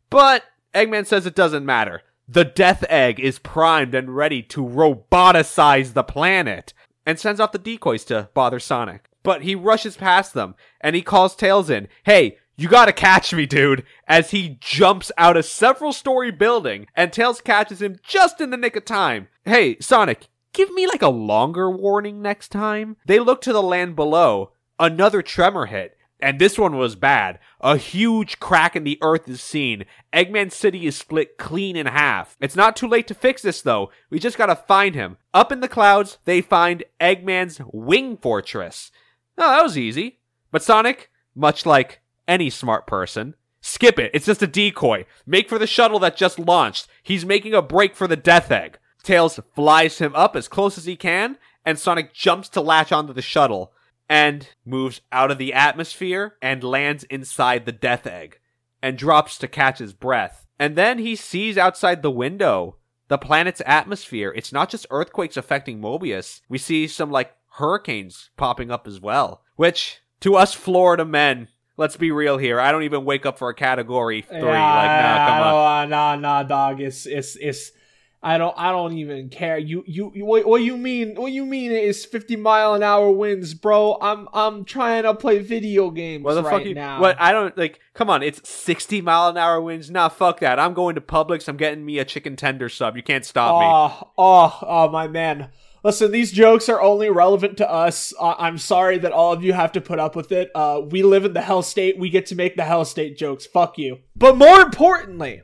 But Eggman says it doesn't matter. The Death Egg is primed and ready to roboticize the planet, and sends off the decoys to bother Sonic. But he rushes past them, and he calls Tails in, hey, you gotta catch me, dude, as he jumps out a several story building, and Tails catches him just in the nick of time. Hey, Sonic, give me like a longer warning next time. They look to the land below. Another tremor hit. And this one was bad. A huge crack in the earth is seen. Eggman City is split clean in half. It's not too late to fix this though. We just gotta find him. Up in the clouds, they find Eggman's wing fortress. Oh, that was easy. But Sonic, much like any smart person, skip it. It's just a decoy. Make for the shuttle that just launched. He's making a break for the Death Egg. Tails flies him up as close as he can, and Sonic jumps to latch onto the shuttle and moves out of the atmosphere and lands inside the Death Egg and drops to catch his breath. And then he sees outside the window the planet's atmosphere. It's not just earthquakes affecting Mobius. We see some like hurricanes popping up as well, which to us Florida men, let's be real here. I don't even wake up for a category 3. like, nah, come on. Nah, nah, dog. It's, it's, it's, I don't, I don't even care. You, you, you what, what you mean? What you mean is 50 mile an hour winds, bro? I'm, I'm trying to play video games What the right fuck you, now. What I don't like. Come on, it's sixty mile an hour winds. Nah, fuck that. I'm going to Publix. I'm getting me a chicken tender sub. You can't stop me. Oh, oh, oh, my man. Listen, these jokes are only relevant to us. Uh, I'm sorry that all of you have to put up with it. Uh, we live in the hell state. We get to make the hell state jokes. Fuck you. But more importantly,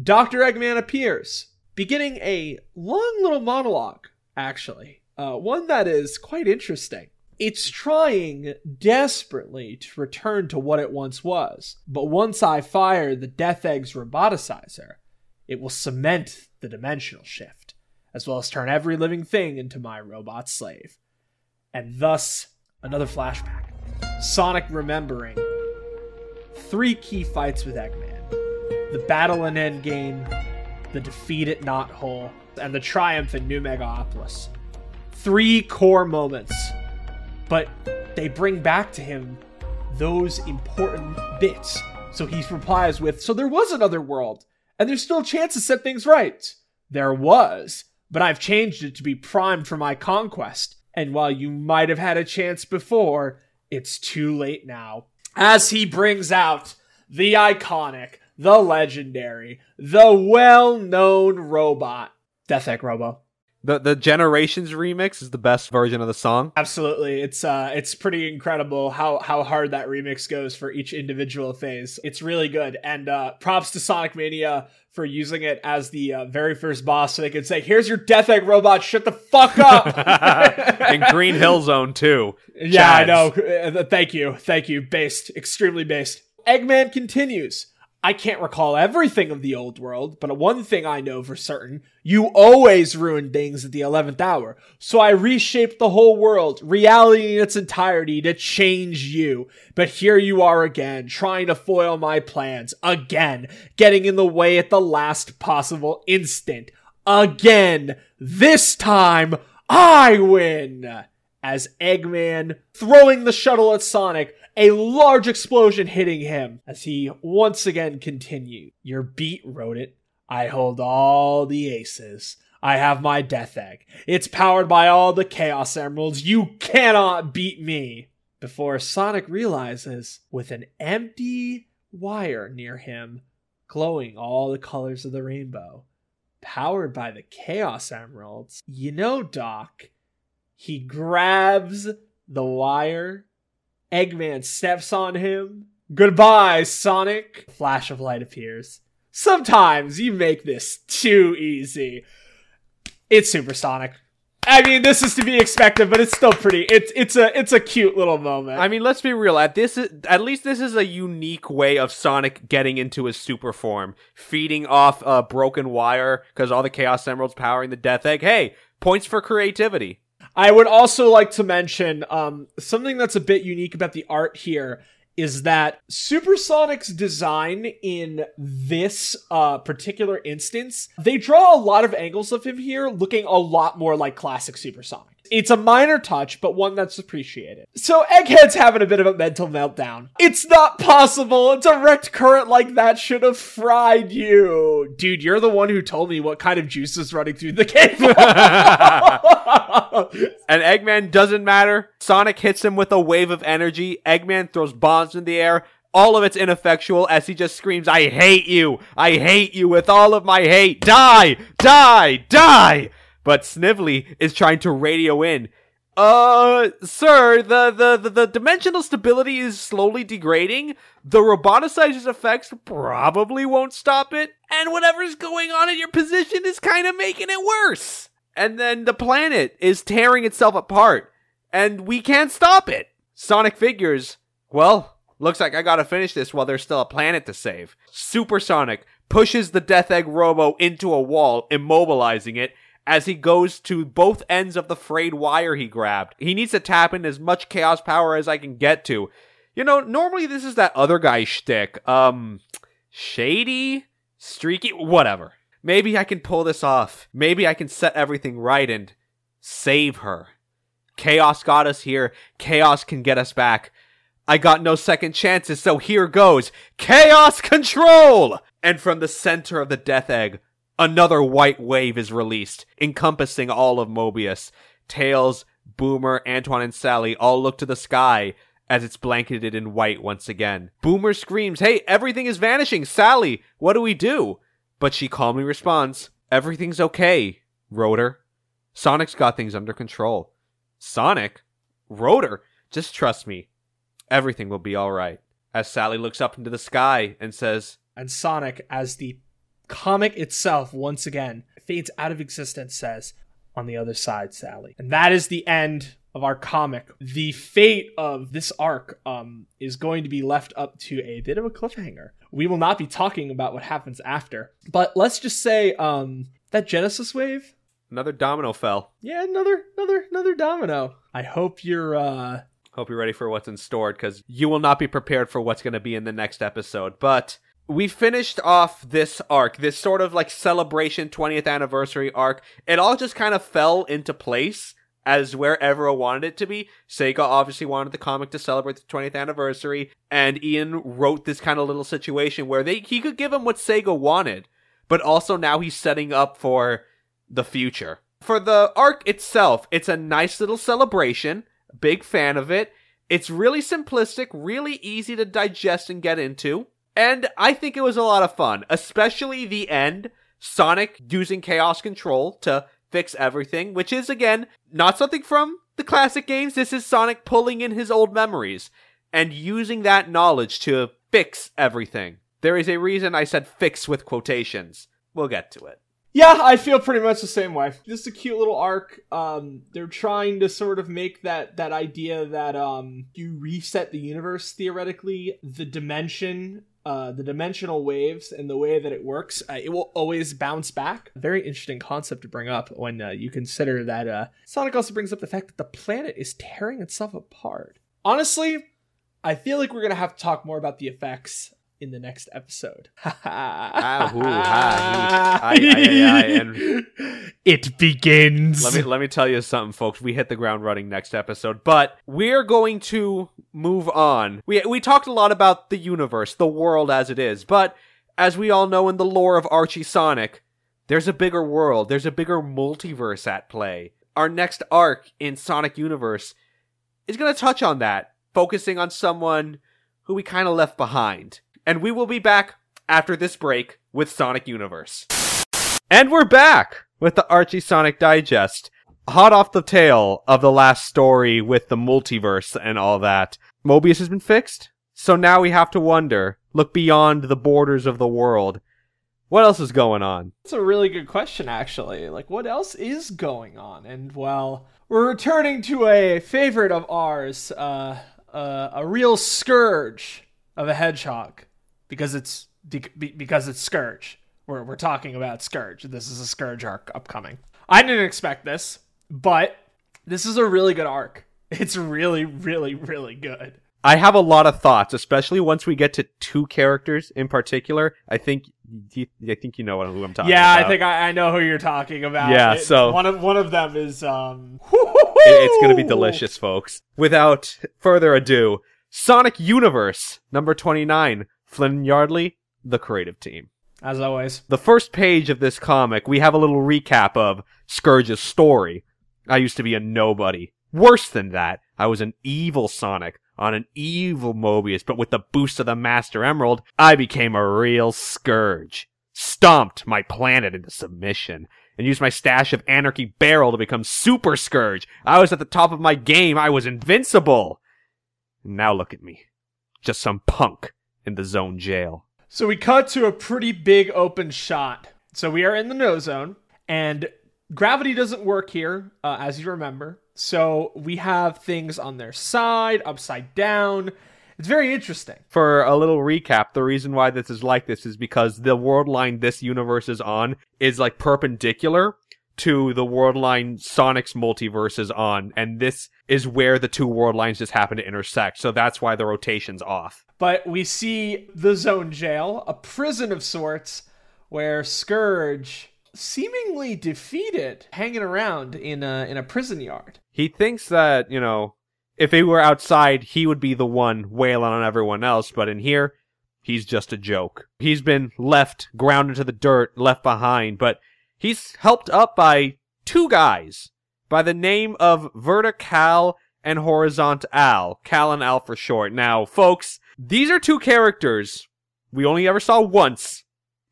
Dr. Eggman appears, beginning a long little monologue, actually. Uh, one that is quite interesting. It's trying desperately to return to what it once was. But once I fire the Death Egg's roboticizer, it will cement the dimensional shift, as well as turn every living thing into my robot slave. And thus, another flashback. Sonic remembering three key fights with Eggman the battle in Endgame, the defeat at Knothole, and the triumph in New Megapolis. Three core moments, but they bring back to him those important bits. So he replies with, So there was another world, and there's still a chance to set things right. There was, but I've changed it to be primed for my conquest. And while you might have had a chance before, it's too late now. As he brings out the iconic, the legendary, the well known robot, Death Egg Robo. The the Generations remix is the best version of the song. Absolutely. It's uh it's pretty incredible how how hard that remix goes for each individual phase. It's really good. And uh props to Sonic Mania for using it as the uh, very first boss so they could say, "Here's your Death Egg robot, shut the fuck up." and Green Hill Zone too. Yeah, I know. Uh, Thank you. Thank you. Based. Extremely based. Eggman continues. I can't recall everything of the old world, but one thing I know for certain you always ruin things at the 11th hour. So I reshaped the whole world, reality in its entirety, to change you. But here you are again, trying to foil my plans. Again, getting in the way at the last possible instant. Again. This time, I win! as Eggman throwing the shuttle at Sonic, a large explosion hitting him as he once again continued. Your beat wrote it. I hold all the aces. I have my Death Egg. It's powered by all the Chaos Emeralds. You cannot beat me. Before Sonic realizes, with an empty wire near him, glowing all the colors of the rainbow, powered by the Chaos Emeralds, you know, Doc, he grabs the wire. Eggman steps on him. Goodbye, Sonic. Flash of light appears. Sometimes you make this too easy. It's supersonic. I mean, this is to be expected, but it's still pretty. It's it's a it's a cute little moment. I mean, let's be real. At this, at least this is a unique way of Sonic getting into his super form, feeding off a broken wire because all the Chaos Emeralds powering the Death Egg. Hey, points for creativity. I would also like to mention um, something that's a bit unique about the art here is that Supersonic's design in this uh, particular instance, they draw a lot of angles of him here looking a lot more like classic Supersonic. It's a minor touch, but one that's appreciated. So Egghead's having a bit of a mental meltdown. It's not possible. A direct current like that should have fried you. Dude, you're the one who told me what kind of juice is running through the cable. And Eggman doesn't matter. Sonic hits him with a wave of energy. Eggman throws bombs in the air. All of it's ineffectual as he just screams, I hate you! I hate you with all of my hate! Die! Die! Die! But Snively is trying to radio in. Uh, sir, the, the, the, the dimensional stability is slowly degrading. The roboticizer's effects probably won't stop it. And whatever's going on in your position is kind of making it worse. And then the planet is tearing itself apart. And we can't stop it. Sonic figures, well, looks like I gotta finish this while there's still a planet to save. Supersonic pushes the Death Egg Robo into a wall, immobilizing it, as he goes to both ends of the frayed wire he grabbed. He needs to tap in as much chaos power as I can get to. You know, normally this is that other guy's shtick. Um, shady? Streaky? Whatever. Maybe I can pull this off. Maybe I can set everything right and save her. Chaos got us here. Chaos can get us back. I got no second chances, so here goes. Chaos control! And from the center of the Death Egg, another white wave is released, encompassing all of Mobius. Tails, Boomer, Antoine, and Sally all look to the sky as it's blanketed in white once again. Boomer screams, Hey, everything is vanishing! Sally, what do we do? But she calmly responds, Everything's okay, Rotor. Sonic's got things under control. Sonic? Rotor? Just trust me. Everything will be alright. As Sally looks up into the sky and says, and Sonic, as the comic itself once again fades out of existence, says, On the other side, Sally. And that is the end of our comic. The fate of this arc um, is going to be left up to a bit of a cliffhanger. We will not be talking about what happens after. But let's just say um, that Genesis wave. Another domino fell. Yeah, another another another domino. I hope you're uh Hope you're ready for what's in store because you will not be prepared for what's going to be in the next episode. But we finished off this arc, this sort of like celebration 20th anniversary arc. It all just kind of fell into place as where everyone wanted it to be. Sega obviously wanted the comic to celebrate the 20th anniversary, and Ian wrote this kind of little situation where they he could give him what Sega wanted, but also now he's setting up for the future. For the arc itself, it's a nice little celebration. Big fan of it. It's really simplistic, really easy to digest and get into. And I think it was a lot of fun, especially the end. Sonic using Chaos Control to fix everything, which is, again, not something from the classic games. This is Sonic pulling in his old memories and using that knowledge to fix everything. There is a reason I said fix with quotations. We'll get to it. Yeah, I feel pretty much the same way. This is a cute little arc. Um, they're trying to sort of make that that idea that um, you reset the universe theoretically, the dimension, uh, the dimensional waves, and the way that it works, uh, it will always bounce back. Very interesting concept to bring up when uh, you consider that uh, Sonic also brings up the fact that the planet is tearing itself apart. Honestly, I feel like we're gonna have to talk more about the effects in the next episode. It begins. Let me let me tell you something, folks. We hit the ground running next episode, but we're going to move on. We we talked a lot about the universe, the world as it is, but as we all know in the lore of Archie Sonic, there's a bigger world. There's a bigger multiverse at play. Our next arc in Sonic Universe is going to touch on that, focusing on someone who we kind of left behind. And we will be back after this break with Sonic Universe. And we're back with the Archie Sonic Digest. Hot off the tail of the last story with the multiverse and all that. Mobius has been fixed? So now we have to wonder, look beyond the borders of the world. What else is going on? That's a really good question, actually. Like, what else is going on? And well, we're returning to a favorite of ours, uh, uh, a real scourge of a hedgehog, because it's because it's Scourge. We're we're talking about Scourge. This is a Scourge arc upcoming. I didn't expect this, but this is a really good arc. It's really, really, really good. I have a lot of thoughts, especially once we get to two characters in particular. I think I think you know who I'm talking yeah, about. I think I, I know who you're talking about. Yeah, It- so- one of one of them is um. It- it's going to be delicious, folks. Without further ado, Sonic Universe number 29, Flynn Yardley, the creative team. As always. The first page of this comic, we have a little recap of Scourge's story. I used to be a nobody. Worse than that, I was an evil Sonic on an evil Mobius, but with the boost of the Master Emerald, I became a real Scourge. Stomped my planet into submission and used my stash of Anarchy Beryl to become Super Scourge. I was at the top of my game. I was invincible. Now look at me. Just some punk in the zone jail. So we cut to a pretty big open shot. So we are in the no zone, and gravity doesn't work here, uh, as you remember. So we have things on their side, upside down. It's very interesting. for a little recap, the reason why this is like this is because the world line this universe is on is like perpendicular to the world line Sonic's multiverse is on, and this is where the two world lines just happen to intersect. So that's why the rotation's off. But we see the zone jail, a prison of sorts, where Scourge seemingly defeated, hanging around in a in a prison yard. He thinks that, you know, if he were outside, he would be the one wailing on everyone else, but in here, he's just a joke. He's been left grounded to the dirt, left behind, but he's helped up by two guys by the name of Vertical and Horizontal. Cal and Al for short. Now, folks, these are two characters we only ever saw once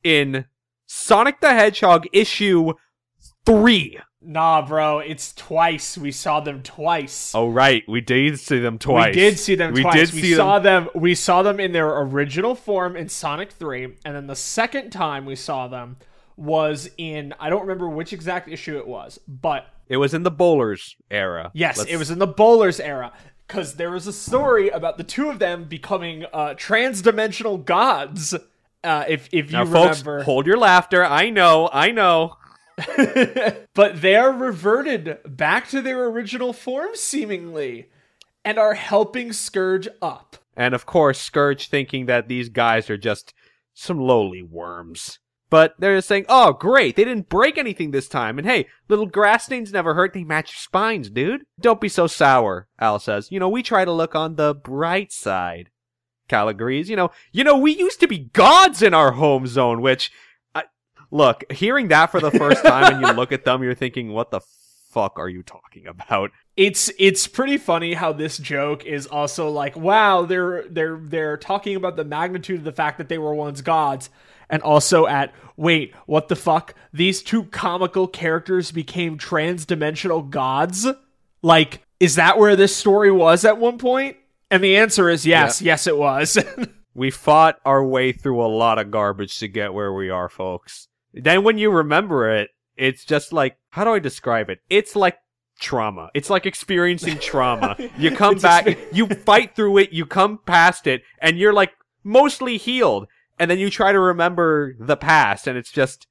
in Sonic the Hedgehog issue 3. Nah, bro, it's twice. We saw them twice. Oh right, we did see them twice. We did see them We twice. did we see saw them. We saw them in their original form in Sonic 3, and then the second time we saw them was in I don't remember which exact issue it was, but It was in the Bollers era. yes, Let's- it was in the Bollers era. Because there was a story about the two of them becoming uh, trans-dimensional gods. Uh, if if you Now, folks, remember, hold your laughter. I know, I know. but they are reverted back to their original form, seemingly, and are helping Scourge up. And of course, Scourge thinking that these guys are just some lowly worms. But they're just saying, oh, great, they didn't break anything this time. And hey, little grass stains never hurt. They match your spines, dude. Don't be so sour, Al says. You know, we try to look on the bright side. Cal agrees. You know, you know, we used to be gods in our home zone, which, I, Look, hearing that for the first time and you look at them, you're thinking, what the fuck are you talking about? It's it's pretty funny how this joke is also like, wow, they're they're they're talking about the magnitude of the fact that they were once gods, and also at wait, what the fuck? These two comical characters became trans-dimensional gods? Like, is that where this story was at one point? And the answer is yes, yes it was. We fought our way through a lot of garbage to get where we are, folks. Then when you remember it, it's just like, how do I describe it? It's like trauma. It's like experiencing trauma. You come back, you fight through it, you come past it, and you're like mostly healed. And then you try to remember the past, and it's just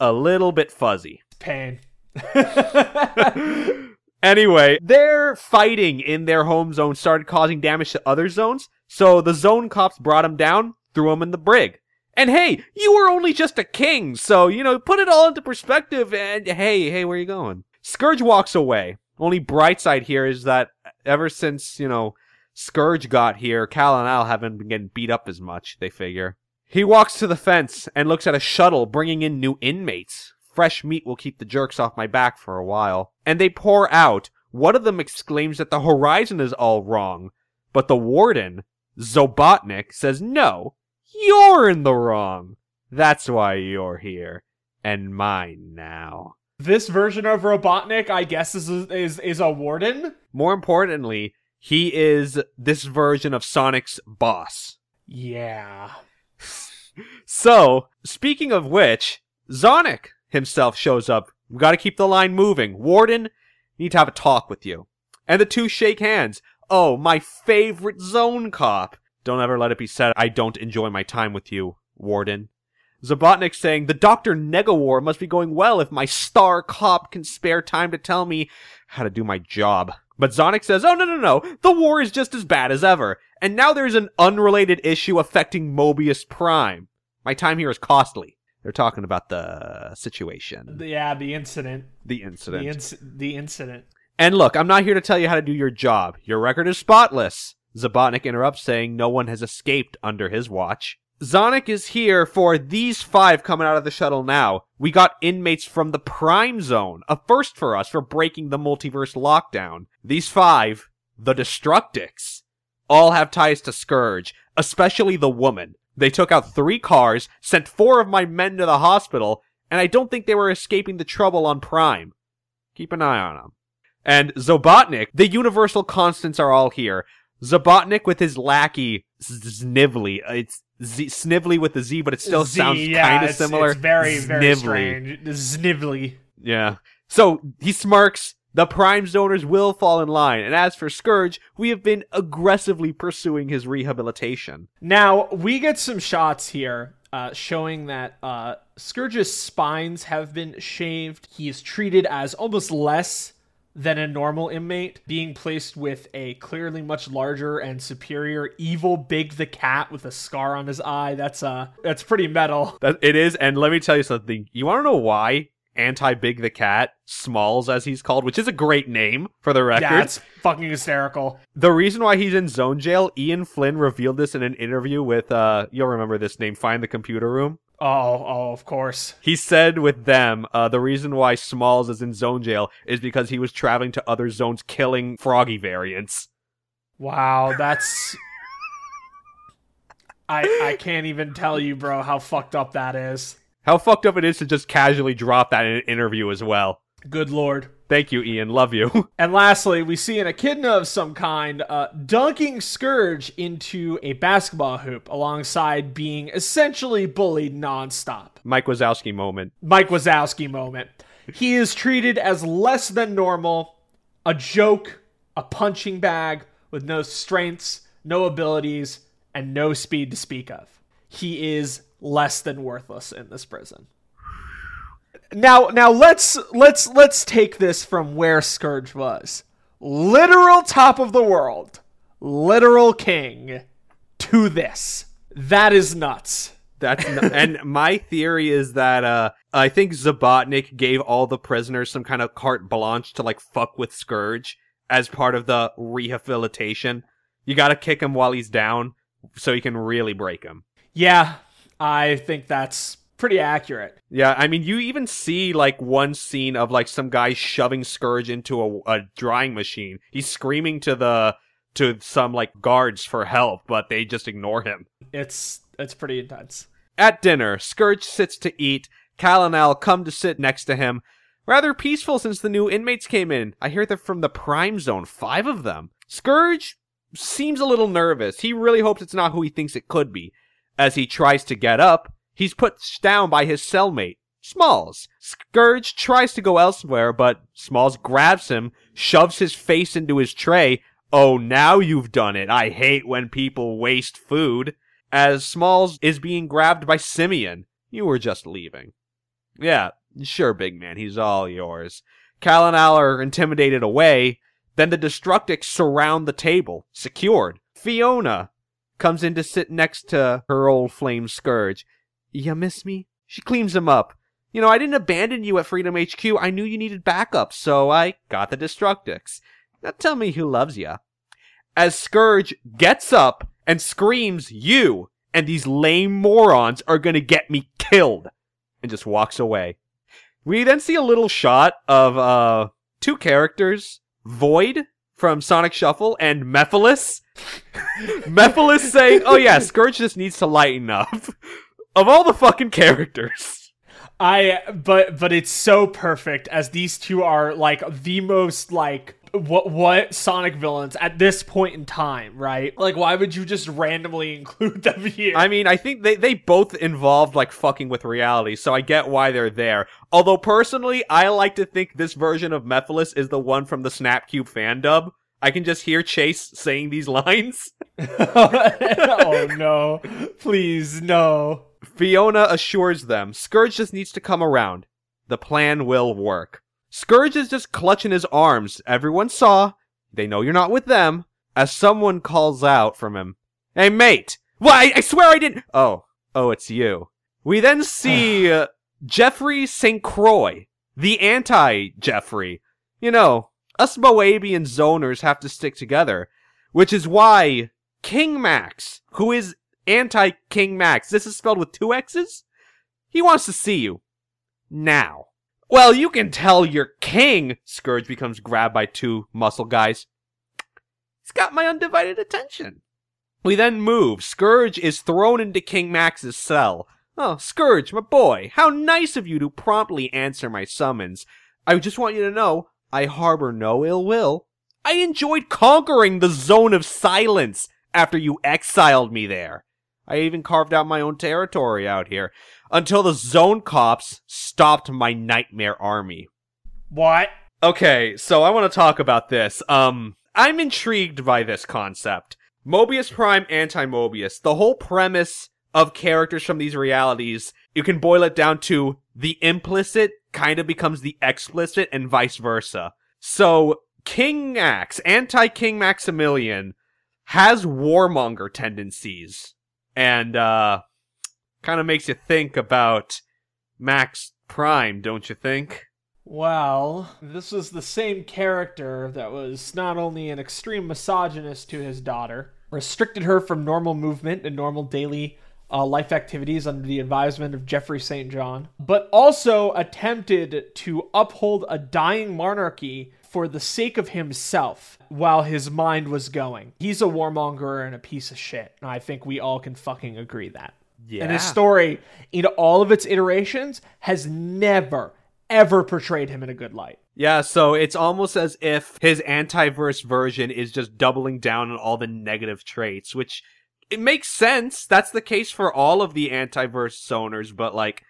a little bit fuzzy. Pain. Anyway, their fighting in their home zone started causing damage to other zones, so the zone cops brought him down, threw him in the brig. And hey, you were only just a king, so, you know, put it all into perspective and hey, hey, where are you going? Scourge walks away. Only bright side here is that ever since, you know, Scourge got here, Cal and Al haven't been getting beat up as much, they figure. He walks to the fence and looks at a shuttle bringing in new inmates. Fresh meat will keep the jerks off my back for a while. And they pour out. One of them exclaims that the horizon is all wrong. But the warden, Zobotnik, says no, you're in the wrong. That's why you're here. And mine now. This version of Robotnik, I guess, is is is a warden. More importantly, he is this version of Sonic's boss. Yeah. So, speaking of which, Sonic himself shows up. We gotta keep the line moving. Warden, need to have a talk with you. And the two shake hands. Oh, my favorite zone cop. Don't ever let it be said I don't enjoy my time with you, Warden. Zabotnik saying, the Dr. Negawar must be going well if my star cop can spare time to tell me how to do my job. But Sonic says, oh no no no, the war is just as bad as ever. And now there's an unrelated issue affecting Mobius Prime. My time here is costly. They're talking about the situation, yeah, the incident. the incident. The inc- the incident. And look, I'm not here to tell you how to do your job. Your record is spotless. Zabotnik interrupts, saying no one has escaped under his watch. Zonic is here for these five coming out of the shuttle now. We got inmates from the Prime Zone, a first for us for breaking the multiverse lockdown. These five, the Destructix, all have ties to Scourge, especially the woman. They took out three cars, sent four of my men to the hospital, and I don't think they were escaping the trouble on Prime. Keep an eye on them. And Zobotnik, the universal constants are all here. Zobotnik with his lackey Snively. Uh, It's Z- Snively with the Z, but it still Z, sounds yeah, kind of similar. It's very very strange. Snively. Yeah. So he smirks. The Prime Zoners will fall in line. And as for Scourge, we have been aggressively pursuing his rehabilitation. Now we get some shots here uh, showing that uh, Scourge's spines have been shaved. He is treated as almost less than a normal inmate, being placed with a clearly much larger and superior evil Big the Cat with a scar on his eye. That's uh, that's pretty metal. That it is, and let me tell you something. You want to know why Anti Big the Cat, Smalls as he's called, which is a great name for the record. Yeah, it's fucking hysterical. The reason why he's in zone jail, Ian Flynn revealed this in an interview with uh you'll remember this name, Find the Computer Room. Oh, oh, of course. He said with them, uh, the reason why Smalls is in zone jail is because he was traveling to other zones killing froggy variants. Wow, that's. I I can't even tell you, bro, how fucked up that is. How fucked up it is to just casually drop that in an interview as well. Good lord. Thank you, Ian. Love you. And lastly, we see an echidna of some kind uh, dunking Scourge into a basketball hoop alongside being essentially bullied nonstop. Mike Wazowski moment. Mike Wazowski moment. He is treated as less than normal, a joke, a punching bag with no strengths, no abilities, and no speed to speak of. He is less than worthless in this prison. Now, now let's let's let's take this from where Scourge was. Literal top of the world, literal king to this. That is nuts. That's n- and my theory is that uh I think Zabotnik gave all the prisoners some kind of carte blanche to like fuck with Scourge as part of the rehabilitation. You got to kick him while he's down so you can really break him. Yeah, I think that's pretty accurate. Yeah, I mean, you even see like one scene of like some guy shoving Scourge into a, a drying machine. He's screaming to the to some like guards for help, but they just ignore him. It's it's pretty intense. At dinner, Scourge sits to eat. Cal and Al come to sit next to him. Rather peaceful since the new inmates came in. I hear they're from the Prime Zone, five of them. Scourge seems a little nervous. He really hopes it's not who he thinks it could be. As he tries to get up, he's put down by his cellmate, Smalls. Scourge tries to go elsewhere, but Smalls grabs him, shoves his face into his tray. Oh, now you've done it. I hate when people waste food. As Smalls is being grabbed by Simian. You were just leaving. Yeah, sure, big man, he's all yours. Cal and Al are intimidated away. Then the Destructix surround the table, secured. Fiona comes in to sit next to her old flame Scourge. You miss me? She cleans him up. You know, I didn't abandon you at Freedom HQ. I knew you needed backup, so I got the Destructix. Now tell me who loves you. As Scourge gets up and screams, You and these lame morons are gonna get me killed, and just walks away. We then see a little shot of uh two characters, Void from Sonic Shuffle and Mephiles. Mephiles saying, "Oh yeah, Scourge just needs to lighten up." of all the fucking characters. I but but it's so perfect as these two are like the most like what what Sonic villains at this point in time, right? Like why would you just randomly include them here? I mean, I think they they both involved like fucking with reality, so I get why they're there. Although personally, I like to think this version of Mephiles is the one from the Snapcube fan dub. I can just hear Chase saying these lines. oh no. Please no. Fiona assures them Scourge just needs to come around. The plan will work. Scourge is just clutching his arms. Everyone saw. They know you're not with them. As someone calls out from him, Hey, mate! Why, I swear I didn't. Oh, oh, it's you. We then see uh, Geoffrey St. Croix, the anti Geoffrey. You know, us Moebian zoners have to stick together, which is why King Max, who is anti King Max, this is spelled with two X's, he wants to see you. Now. Well, you can tell your king, Scourge becomes grabbed by two muscle guys. He's got my undivided attention. We then move. Scourge is thrown into King Max's cell. Oh, Scourge, my boy, how nice of you to promptly answer my summons. I just want you to know, I harbor no ill will. I enjoyed conquering the zone of silence after you exiled me there. I even carved out my own territory out here until the zone cops stopped my nightmare army. What? Okay, so I want to talk about this. Um, I'm intrigued by this concept. Mobius Prime, anti Mobius. The whole premise of characters from these realities, you can boil it down to the implicit kind of becomes the explicit and vice versa. So, King Max, anti King Maximilian, has warmonger tendencies. And, uh, kind of makes you think about Max Prime, don't you think? Well, this was the same character that was not only an extreme misogynist to his daughter, restricted her from normal movement and normal daily uh, life activities under the advisement of Geoffrey St. John, but also attempted to uphold a dying monarchy for the sake of himself while his mind was going. He's a warmonger and a piece of shit. And I think we all can fucking agree that. Yeah. And his story, in all of its iterations, has never, ever portrayed him in a good light. Yeah, so it's almost as if his anti-verse version is just doubling down on all the negative traits, which it makes sense. That's the case for all of the anti-verse zoners, but like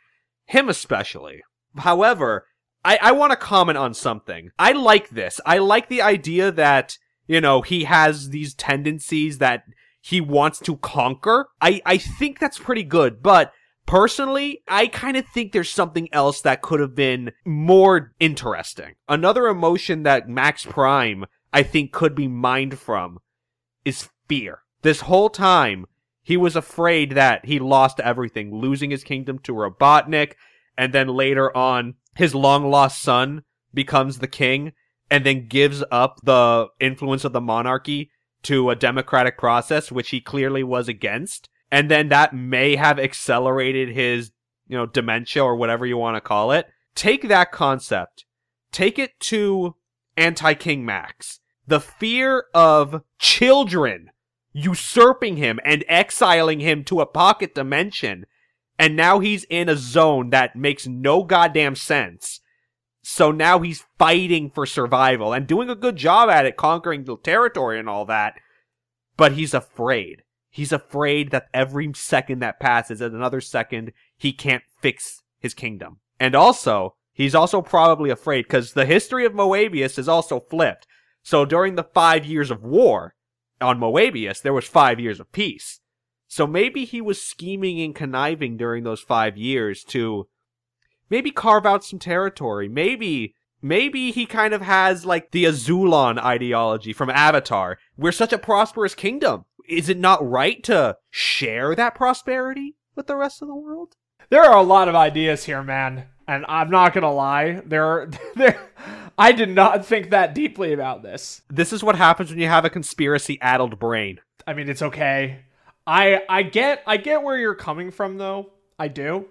him especially. However, I, I want to comment on something. I like this. I like the idea that, you know, he has these tendencies that he wants to conquer. I, I think that's pretty good, but personally, I kind of think there's something else that could have been more interesting. Another emotion that Max Prime, I think, could be mined from is fear. This whole time, he was afraid that he lost everything, losing his kingdom to Robotnik, and then later on, his long lost son becomes the king, and then gives up the influence of the monarchy to a democratic process, which he clearly was against. And then that may have accelerated his you know, dementia or whatever you want to call it. Take that concept, take it to anti King Max. The fear of children usurping him and exiling him to a pocket dimension. And now he's in a zone that makes no goddamn sense. So now he's fighting for survival and doing a good job at it, conquering the territory and all that. But he's afraid. He's afraid that every second that passes is another second he can't fix his kingdom. And also, he's also probably afraid because the history of Moebius is also flipped. So during the five years of war on Moebius, there was five years of peace. So maybe he was scheming and conniving during those five years to maybe carve out some territory. Maybe, maybe he kind of has like the Azulon ideology from Avatar. We're such a prosperous kingdom. Is it not right to share that prosperity with the rest of the world? There are a lot of ideas here, man. And I'm not gonna lie, there are there I did not think that deeply about this. This is what happens when you have a conspiracy addled brain. I mean, it's okay. I I get I get where you're coming from though. I do.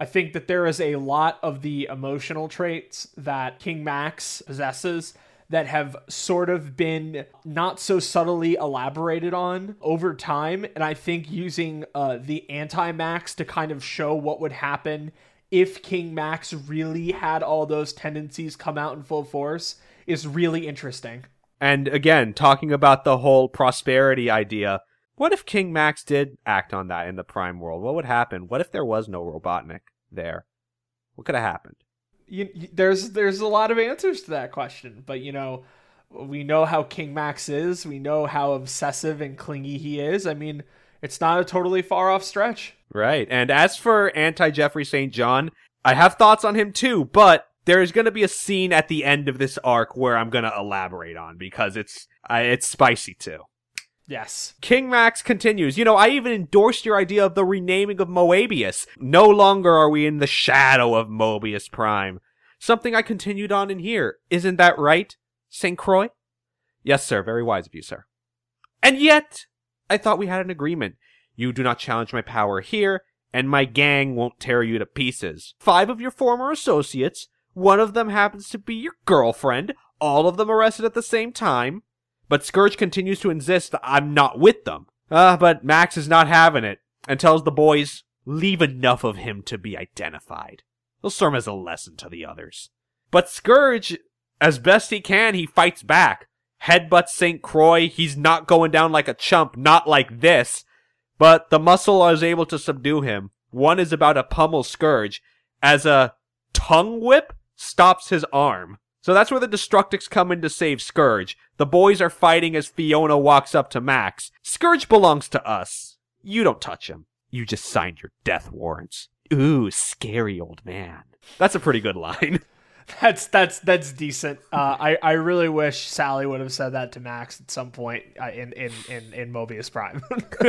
I think that there is a lot of the emotional traits that King Max possesses that have sort of been not so subtly elaborated on over time. And I think using uh, the anti Max to kind of show what would happen if King Max really had all those tendencies come out in full force is really interesting. And again, talking about the whole prosperity idea, what if King Max did act on that in the Prime world? What would happen? What if there was no Robotnik there? What could have happened? You, there's there's a lot of answers to that question, but you know, we know how King Max is. We know how obsessive and clingy he is. I mean, it's not a totally far off stretch. Right. And as for anti Geoffrey St. John, I have thoughts on him too, but there's going to be a scene at the end of this arc where I'm going to elaborate on because it's uh, it's spicy too. Yes. King Max continues, you know, I even endorsed your idea of the renaming of Moebius. No longer are we in the shadow of Mobius Prime. Something I continued on in here. Isn't that right, St. Croix? Yes, sir. Very wise of you, sir. And yet, I thought we had an agreement. You do not challenge my power here, and my gang won't tear you to pieces. Five of your former associates, one of them happens to be your girlfriend, all of them arrested at the same time. But Scourge continues to insist that I'm not with them. Uh, but Max is not having it, and tells the boys, leave enough of him to be identified. He'll serve as a lesson to the others. But Scourge, as best he can, he fights back. Headbutts St. Croix, he's not going down like a chump, not like this. But the muscle is able to subdue him. One is about to pummel Scourge, as a tongue whip stops his arm. So that's where the Destructix come in to save Scourge. The boys are fighting as Fiona walks up to Max. Scourge belongs to us. You don't touch him. You just signed your death warrants. Ooh, scary old man. That's a pretty good line. That's that's that's decent. Uh, I I really wish Sally would have said that to Max at some point uh, in in in in Mobius Prime.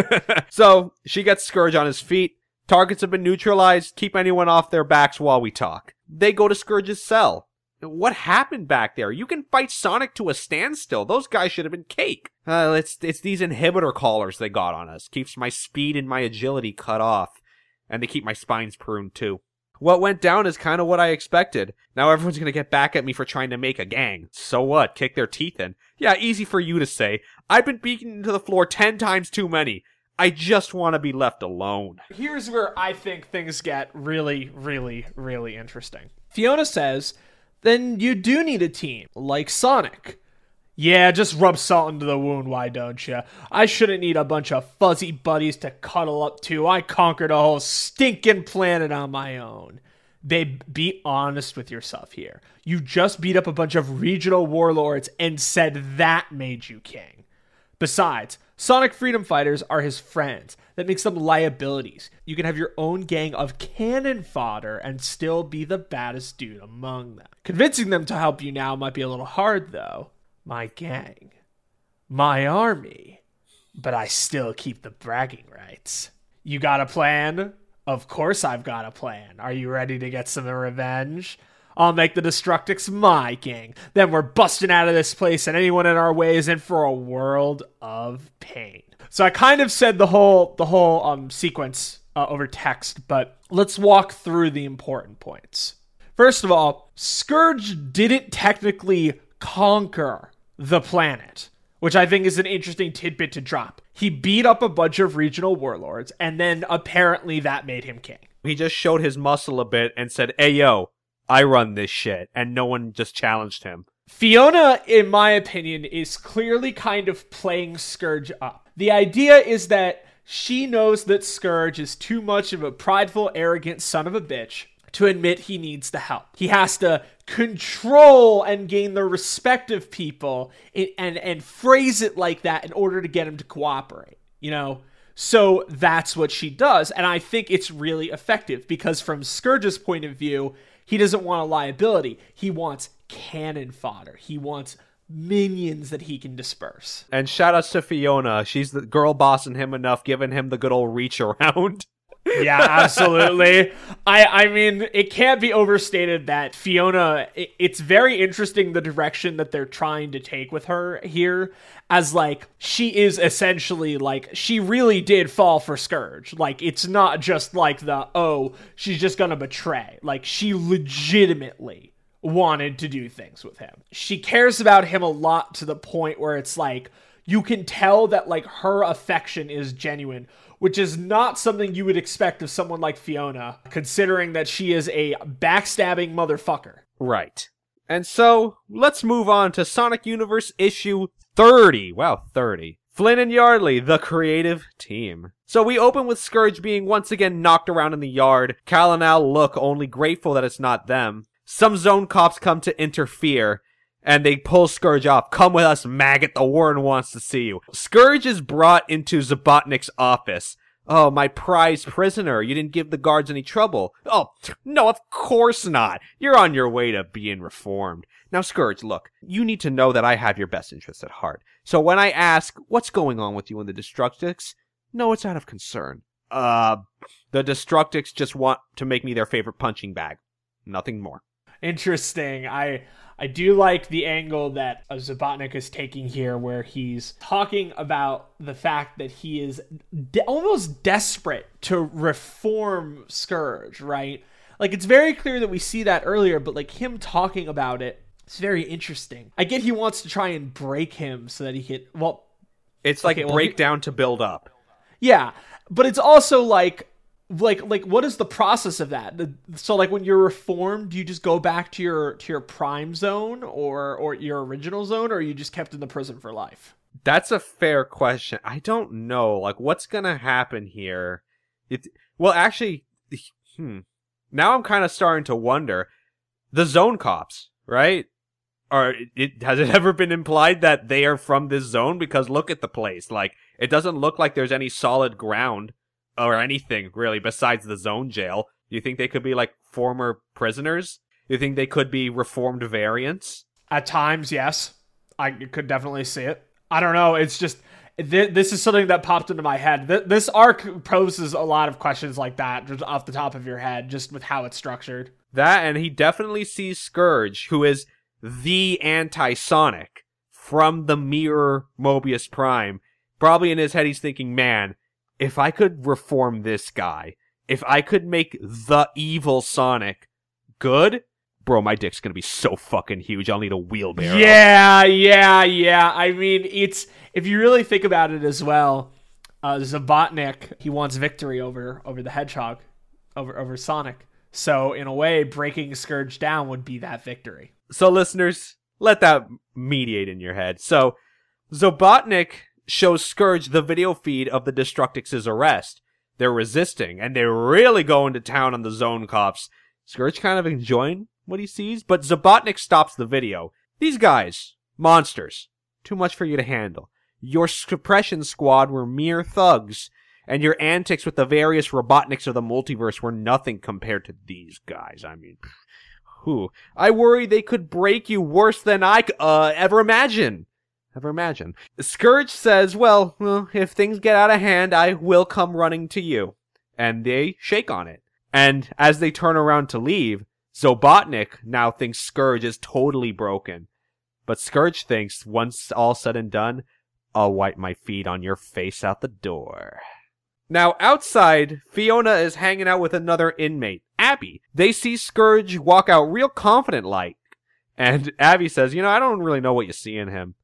so she gets Scourge on his feet. Targets have been neutralized. Keep anyone off their backs while we talk. They go to Scourge's cell. What happened back there? You can fight Sonic to a standstill. Those guys should have been cake. Uh, it's it's these inhibitor collars they got on us. Keeps my speed and my agility cut off, and they keep my spines pruned too. What went down is kind of what I expected. Now everyone's gonna get back at me for trying to make a gang. So what? Kick their teeth in? Yeah, easy for you to say. I've been beaten into the floor ten times too many. I just want to be left alone. Here's where I think things get really, really, really interesting. Fiona says then you do need a team, like Sonic. Yeah, just rub salt into the wound, why don't you? I shouldn't need a bunch of fuzzy buddies to cuddle up to. I conquered a whole stinking planet on my own. Babe, be honest with yourself here. You just beat up a bunch of regional warlords and said that made you king. Besides, Sonic Freedom Fighters are his friends. That makes them liabilities. You can have your own gang of cannon fodder and still be the baddest dude among them. Convincing them to help you now might be a little hard, though. My gang. My army. But I still keep the bragging rights. You got a plan? Of course I've got a plan. Are you ready to get some revenge? I'll make the Destructix my king. Then we're busting out of this place, and anyone in our way is in for a world of pain. So I kind of said the whole the whole um sequence uh, over text, but let's walk through the important points. First of all, Scourge didn't technically conquer the planet, which I think is an interesting tidbit to drop. He beat up a bunch of regional warlords, and then apparently that made him king. He just showed his muscle a bit and said, Hey, yo, I run this shit. And no one just challenged him. Fiona, in my opinion, is clearly kind of playing Scourge up. The idea is that she knows that Scourge is too much of a prideful, arrogant son of a bitch to admit he needs the help. He has to control and gain the respect of people and, and, and phrase it like that in order to get him to cooperate, you know? So that's what she does. And I think it's really effective because, from Scourge's point of view, he doesn't want a liability. He wants cannon fodder. He wants minions that he can disperse. And shout outs to Fiona. She's the girl bossing him enough, giving him the good old reach around. yeah, absolutely. I I mean, it can't be overstated that Fiona. It, it's very interesting the direction that they're trying to take with her here, as like she is essentially like she really did fall for Scourge. Like it's not just like the oh she's just gonna betray. Like she legitimately wanted to do things with him. She cares about him a lot to the point where it's like you can tell that like her affection is genuine which is not something you would expect of someone like Fiona, considering that she is a backstabbing motherfucker. Right. And so, let's move on to Sonic Universe issue 30. Wow, 30. Flynn and Yardley, the creative team. So we open with Scourge being once again knocked around in the yard. Cal and Al look only grateful that it's not them. Some zone cops come to interfere, and they pull Scourge off. Come with us, maggot. The Warren wants to see you. Scourge is brought into Zobotnik's office. Oh, my prized prisoner. You didn't give the guards any trouble. Oh, no, of course not. You're on your way to being reformed. Now, Scourge, look, you need to know that I have your best interests at heart. So when I ask, what's going on with you and the Destructix? No, it's out of concern. Uh, the Destructix just want to make me their favorite punching bag. Nothing more. Interesting. I I do like the angle that uh, Zobotnik is taking here, where he's talking about the fact that he is de- almost desperate to reform Scourge, right? Like, it's very clear that we see that earlier, but like him talking about it, it's very interesting. I get he wants to try and break him so that he can, well, it's like okay, break well, he, down to build up. Yeah, but it's also like like like what is the process of that? So like when you're reformed do you just go back to your to your prime zone or or your original zone or are you just kept in the prison for life? That's a fair question. I don't know. Like what's gonna happen here? It well actually hmm. Now i'm kind of starting to wonder. The zone cops right? Or it has it ever been implied that they are from this zone? Because look at the place. Like it doesn't look like there's any solid ground or anything really besides the zone jail. Do you think they could be like former prisoners? Do you think they could be reformed variants? At times, yes. I could definitely see it. I don't know. It's just th- this is something that popped into my head. Th- this arc poses a lot of questions like that just off the top of your head, just with how it's structured. That, and he definitely sees Scourge, who is the anti-Sonic from the mirror Mobius Prime. Probably in his head, he's thinking, man, if I could reform this guy, if I could make the evil Sonic good, bro, my dick's gonna be so fucking huge. I'll need a wheelbarrow. Yeah, yeah, yeah. I mean, it's if you really think about it as well. Uh, Zobotnik, he wants victory over over the Hedgehog, over over Sonic. So in a way, breaking Scourge down would be that victory. So listeners, let that mediate in your head. So Zobotnik shows Scourge the video feed of the Destructix' arrest. They're resisting, and they're really going to town on the zone cops. Scourge kind of enjoying what he sees, but Zobotnik stops the video. These guys, monsters, too much for you to handle. Your suppression squad were mere thugs, and your antics with the various Robotniks of the multiverse were nothing compared to these guys. I mean, who? I worry they could break you worse than I uh, ever imagine ever imagine. Scourge says, well, well, if things get out of hand, I will come running to you. And they shake on it. And as they turn around to leave, Zobotnik now thinks Scourge is totally broken. But Scourge thinks, once all said and done, I'll wipe my feet on your face out the door. Now, outside, Fiona is hanging out with another inmate, Abby. They see Scourge walk out real confident like. And Abby says, You know, I don't really know what you see in him.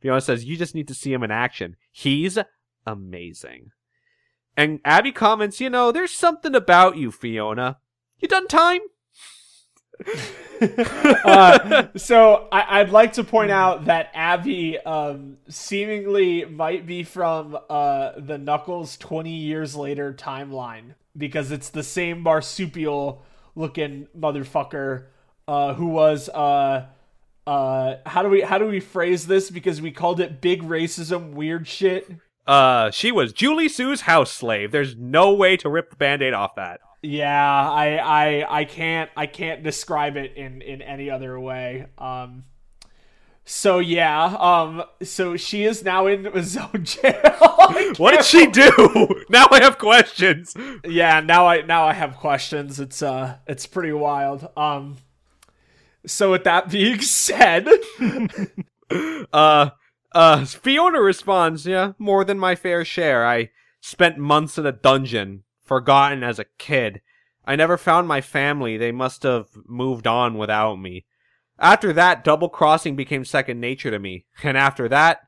Fiona says, You just need to see him in action. He's amazing. And Abby comments, You know, there's something about you, Fiona. You done time? uh, so I, would like to point out that Abby um, seemingly might be from uh, the Knuckles 20 years later timeline because it's the same marsupial looking motherfucker uh, who was uh, how do we how do we phrase this because we called it big racism weird shit uh she was Julie-Su's house slave there's no way to rip the band-aid off that yeah, I I I can't I can't describe it in in any other way. Um so yeah, um so she is now in zone jail. what did she do? now I have questions. Yeah, now I now I have questions. It's uh it's pretty wild. Um so with that being said, uh uh Fiona responds, "Yeah, more than my fair share. I spent months in a dungeon forgotten as a kid. I never found my family. They must have moved on without me. After that, double crossing became second nature to me. And after that,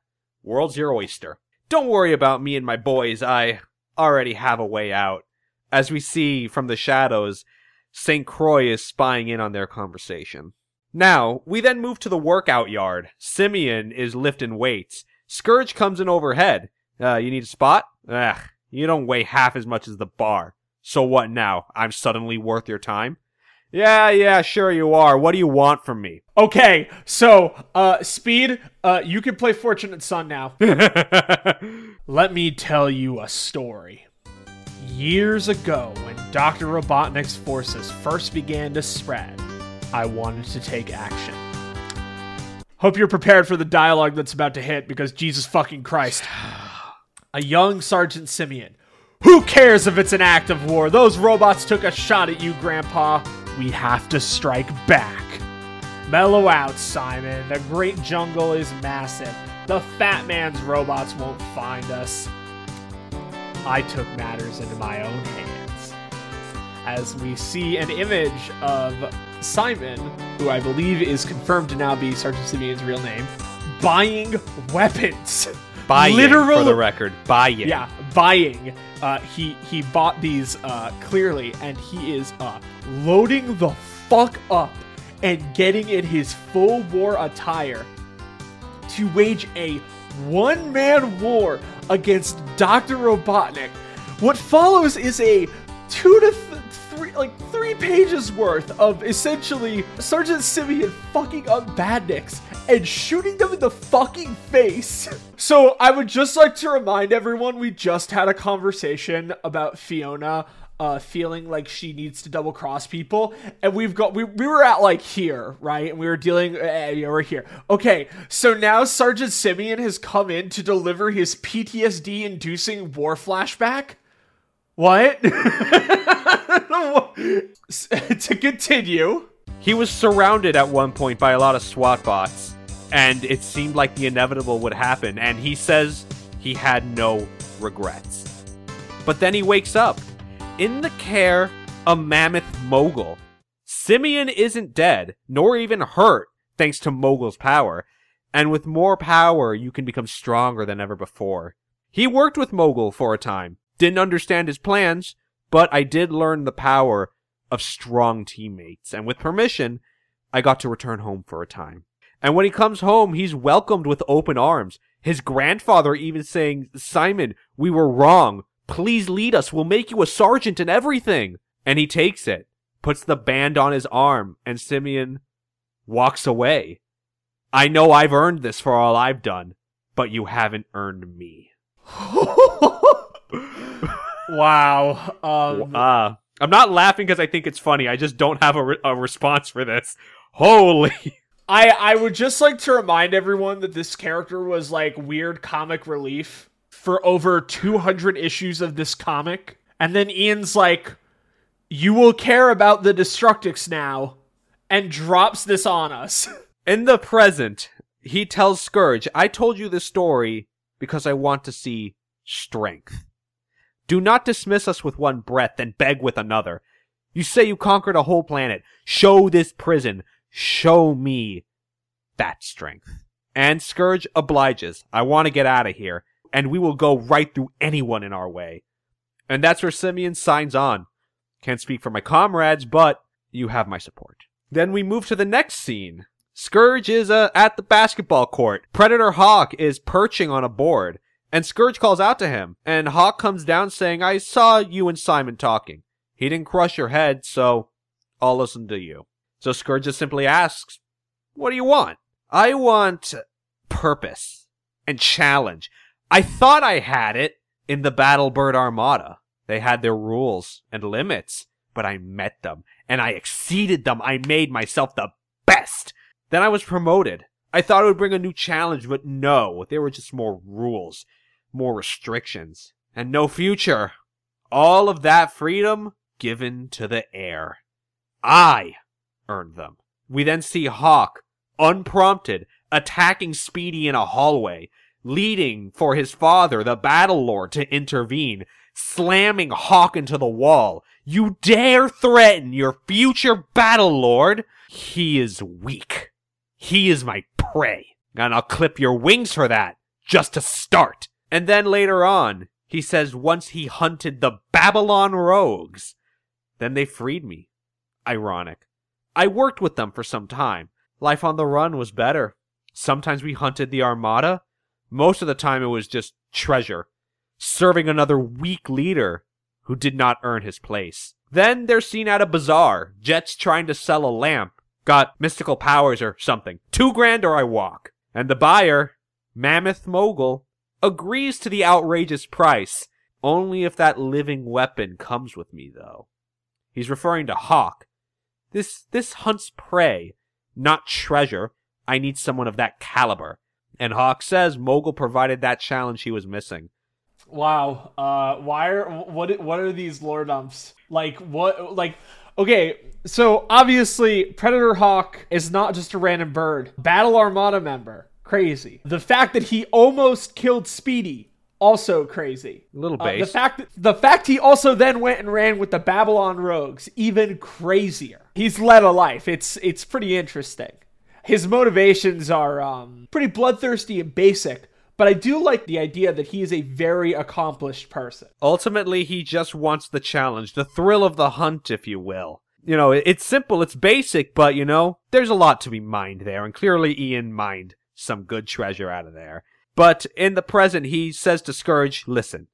world's your oyster. Don't worry about me and my boys. I already have a way out. As we see from the shadows, St. Croix is spying in on their conversation. Now, we then move to the workout yard. Simian is lifting weights. Scourge comes in overhead. Uh, you need a spot? Ugh, you don't weigh half as much as the bar. So what now? I'm suddenly worth your time? Yeah, yeah, sure you are. What do you want from me? Okay, so, uh, Speed, uh, you can play Fortunate Son now. Let me tell you a story. Years ago, when Dr. Robotnik's forces first began to spread, I wanted to take action. Hope you're prepared for the dialogue that's about to hit because Jesus fucking Christ. a young Sergeant Simian. Who cares if it's an act of war? Those robots took a shot at you, Grandpa. We have to strike back. Mellow out, Simon. The great jungle is massive. The fat man's robots won't find us. I took matters into my own hands. As we see an image of Simon, who I believe is confirmed to now be Sergeant Simian's real name, buying weapons. Buying, Literal, for the record, buying. Yeah, buying. Uh, he he bought these uh, clearly, and he is uh, loading the fuck up and getting in his full war attire to wage a one-man war against Doctor Robotnik. What follows is a two to three, like three pages worth of essentially Sergeant Simian fucking up badniks and shooting them in the fucking face. So I would just like to remind everyone we just had a conversation about Fiona uh, feeling like she needs to double cross people, and we've got we, we were at like here, right? And we were dealing. Uh, yeah, we're here. Okay, so now Sergeant Simian has come in to deliver his PTSD-inducing war flashback. What? to continue. He was surrounded at one point by a lot of SWAT bots, and it seemed like the inevitable would happen, and he says he had no regrets. But then he wakes up in the care of Mammoth Mogul. Simian isn't dead, nor even hurt, thanks to Mogul's power, and with more power, you can become stronger than ever before. He worked with Mogul for a time, didn't understand his plans, but I did learn the power of strong teammates, and with permission, I got to return home for a time. And when he comes home, he's welcomed with open arms. His grandfather even saying, Simon, we were wrong. Please lead us. We'll make you a sergeant and everything. And he takes it, puts the band on his arm, and Simian walks away. I know I've earned this for all I've done, but you haven't earned me. wow. Um, uh, I'm not laughing because I think it's funny. I just don't have a, re- a response for this. Holy. I I would just like to remind everyone that this character was like weird comic relief for over 200 issues of this comic. And then Ian's like, "You will care about the Destructix now." And drops this on us. In the present, he tells Scourge, I told you this story because I want to see strength. Do not dismiss us with one breath, then beg with another. You say you conquered a whole planet. Show this prison. Show me that strength. And Scourge obliges. I want to get out of here, and we will go right through anyone in our way. And that's where Simian signs on. Can't speak for my comrades, but you have my support. Then we move to the next scene. Scourge is uh, at the basketball court. Predator Hawk is perching on a board, and Scourge calls out to him. And Hawk comes down saying, I saw you and Simon talking. He didn't crush your head, so I'll listen to you. So Scourge just simply asks, What do you want? I want purpose and challenge. I thought I had it in the Battlebird Armada. They had their rules and limits, but I met them and I exceeded them. I made myself the best. Then I was promoted. I thought it would bring a new challenge, but no, there were just more rules, more restrictions, and no future. All of that freedom given to the air. I earned them. We then see Hawk, unprompted, attacking Speedy in a hallway, leading for his father, the Battle Lord, to intervene, slamming Hawk into the wall. You dare threaten your future Battle Lord? He is weak. He is my prey. And I'll clip your wings for that, just to start. And then later on, he says once he hunted the Babylon rogues, then they freed me. Ironic. I worked with them for some time. Life on the run was better. Sometimes we hunted the Armada. Most of the time it was just treasure, serving another weak leader who did not earn his place. Then they're seen at a bazaar, Jet's trying to sell a lamp, got mystical powers or something. Two grand or I walk. And the buyer, Mammoth Mogul, agrees to the outrageous price, only if that living weapon comes with me, though. He's referring to Hawk. This, this hunts prey, not treasure. I need someone of that caliber. And Hawk says Mogul provided that challenge he was missing. Wow. Uh, why are what? What are these lore dumps? Like what? Like okay. So obviously, Predator Hawk is not just a random bird. Battle Armada member. Crazy. The fact that he almost killed Speedy. Also crazy. A little Uh, base. the fact that, the fact he also then went and ran with the Babylon Rogues, even crazier. He's led a life. It's it's pretty interesting. His motivations are um, pretty bloodthirsty and basic, but I do like the idea that he is a very accomplished person. Ultimately, he just wants the challenge, the thrill of the hunt, if you will. You know, it's simple, it's basic, but you know, there's a lot to be mined there, and clearly Ian mined some good treasure out of there. But in the present, he says to Scourge, listen,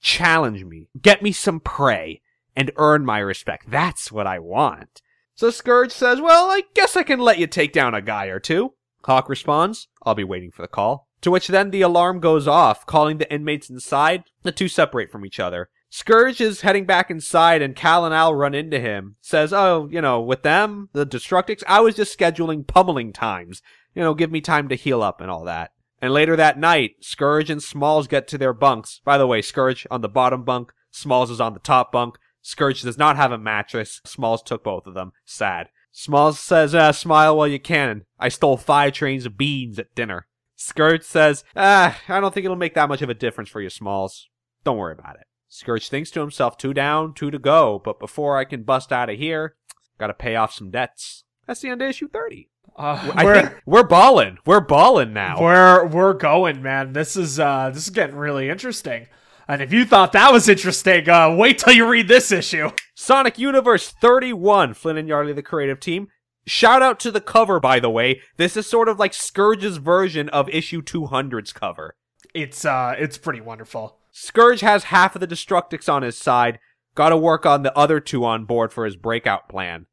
challenge me, get me some prey, and earn my respect. That's what I want. So Scourge says, well, I guess I can let you take down a guy or two. Hawk responds, I'll be waiting for the call. To which then the alarm goes off, calling the inmates inside. The two separate from each other. Scourge is heading back inside and Cal and Al run into him. Says, oh, you know, with them, the Destructix, I was just scheduling pummeling times. You know, give me time to heal up and all that. And later that night, Scourge and Smalls get to their bunks. By the way, Scourge on the bottom bunk, Smalls is on the top bunk. Scourge does not have a mattress. Smalls took both of them. Sad. Smalls says, ah, smile while you can. I stole five trains of beans at dinner. Scourge says, ah, I don't think it'll make that much of a difference for you, Smalls. Don't worry about it. Scourge thinks to himself, two down, two to go, but before I can bust out of here, gotta pay off some debts. That's the end of issue 30. Uh, we're, think we're balling. We're balling now. we're we're going, man. This is uh this is getting really interesting. And if you thought that was interesting, uh, wait till you read this issue. Sonic Universe 31, Flynn and Yardley, the creative team. Shout out to the cover, by the way. This is sort of like Scourge's version of issue 200's cover. It's uh it's pretty wonderful. Scourge has half of the Destructix on his side. Gotta work on the other two on board for his breakout plan.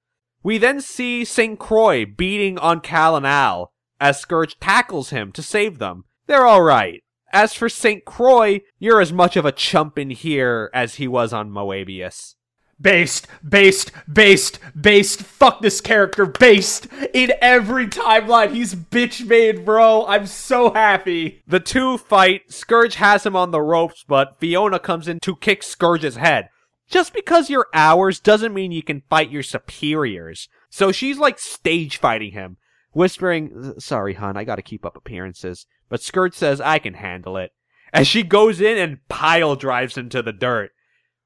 We then see St. Croix beating on Cal and Al as Scourge tackles him to save them. They're alright. As for St. Croix, you're as much of a chump in here as he was on Moebius. Based, based, based, based. Fuck this character. Based in every timeline. He's bitch made, bro. I'm so happy. The two fight. Scourge has him on the ropes, but Fiona comes in to kick Scourge's head. Just because you're ours doesn't mean you can fight your superiors. So she's like stage fighting him, whispering, Sorry, hon, I gotta keep up appearances. But Scourge says, I can handle it. As she goes in and pile drives him to the dirt.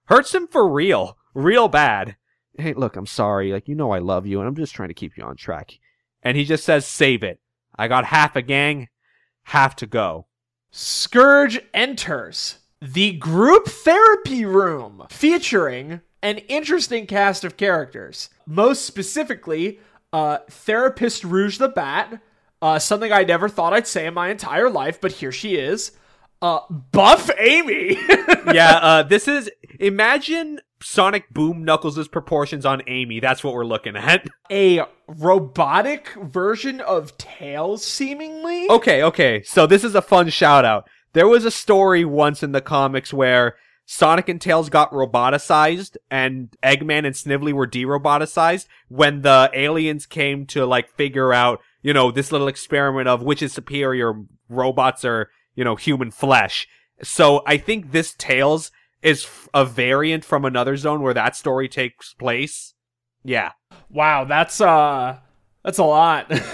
Hurts him for real. Real bad. Hey, look, I'm sorry. Like, you know I love you, and I'm just trying to keep you on track. And he just says, save it. I got half a gang, half to go. Scourge enters the group therapy room featuring an interesting cast of characters. Most specifically, uh, therapist Rouge the Bat, uh, something I never thought I'd say in my entire life, but here she is. Uh, buff Amy. yeah, uh, this is imagine Sonic Boom Knuckles' proportions on Amy. That's what we're looking at. A robotic version of Tails, seemingly. Okay, okay. So this is a fun shout out. There was a story once in the comics where Sonic and Tails got roboticized and Eggman and Snively were de-roboticized when the aliens came to like figure out, you know, this little experiment of which is superior, robots or, you know, human flesh. So I think this Tails is a variant from another zone where that story takes place. Yeah. Wow, that's uh that's a lot.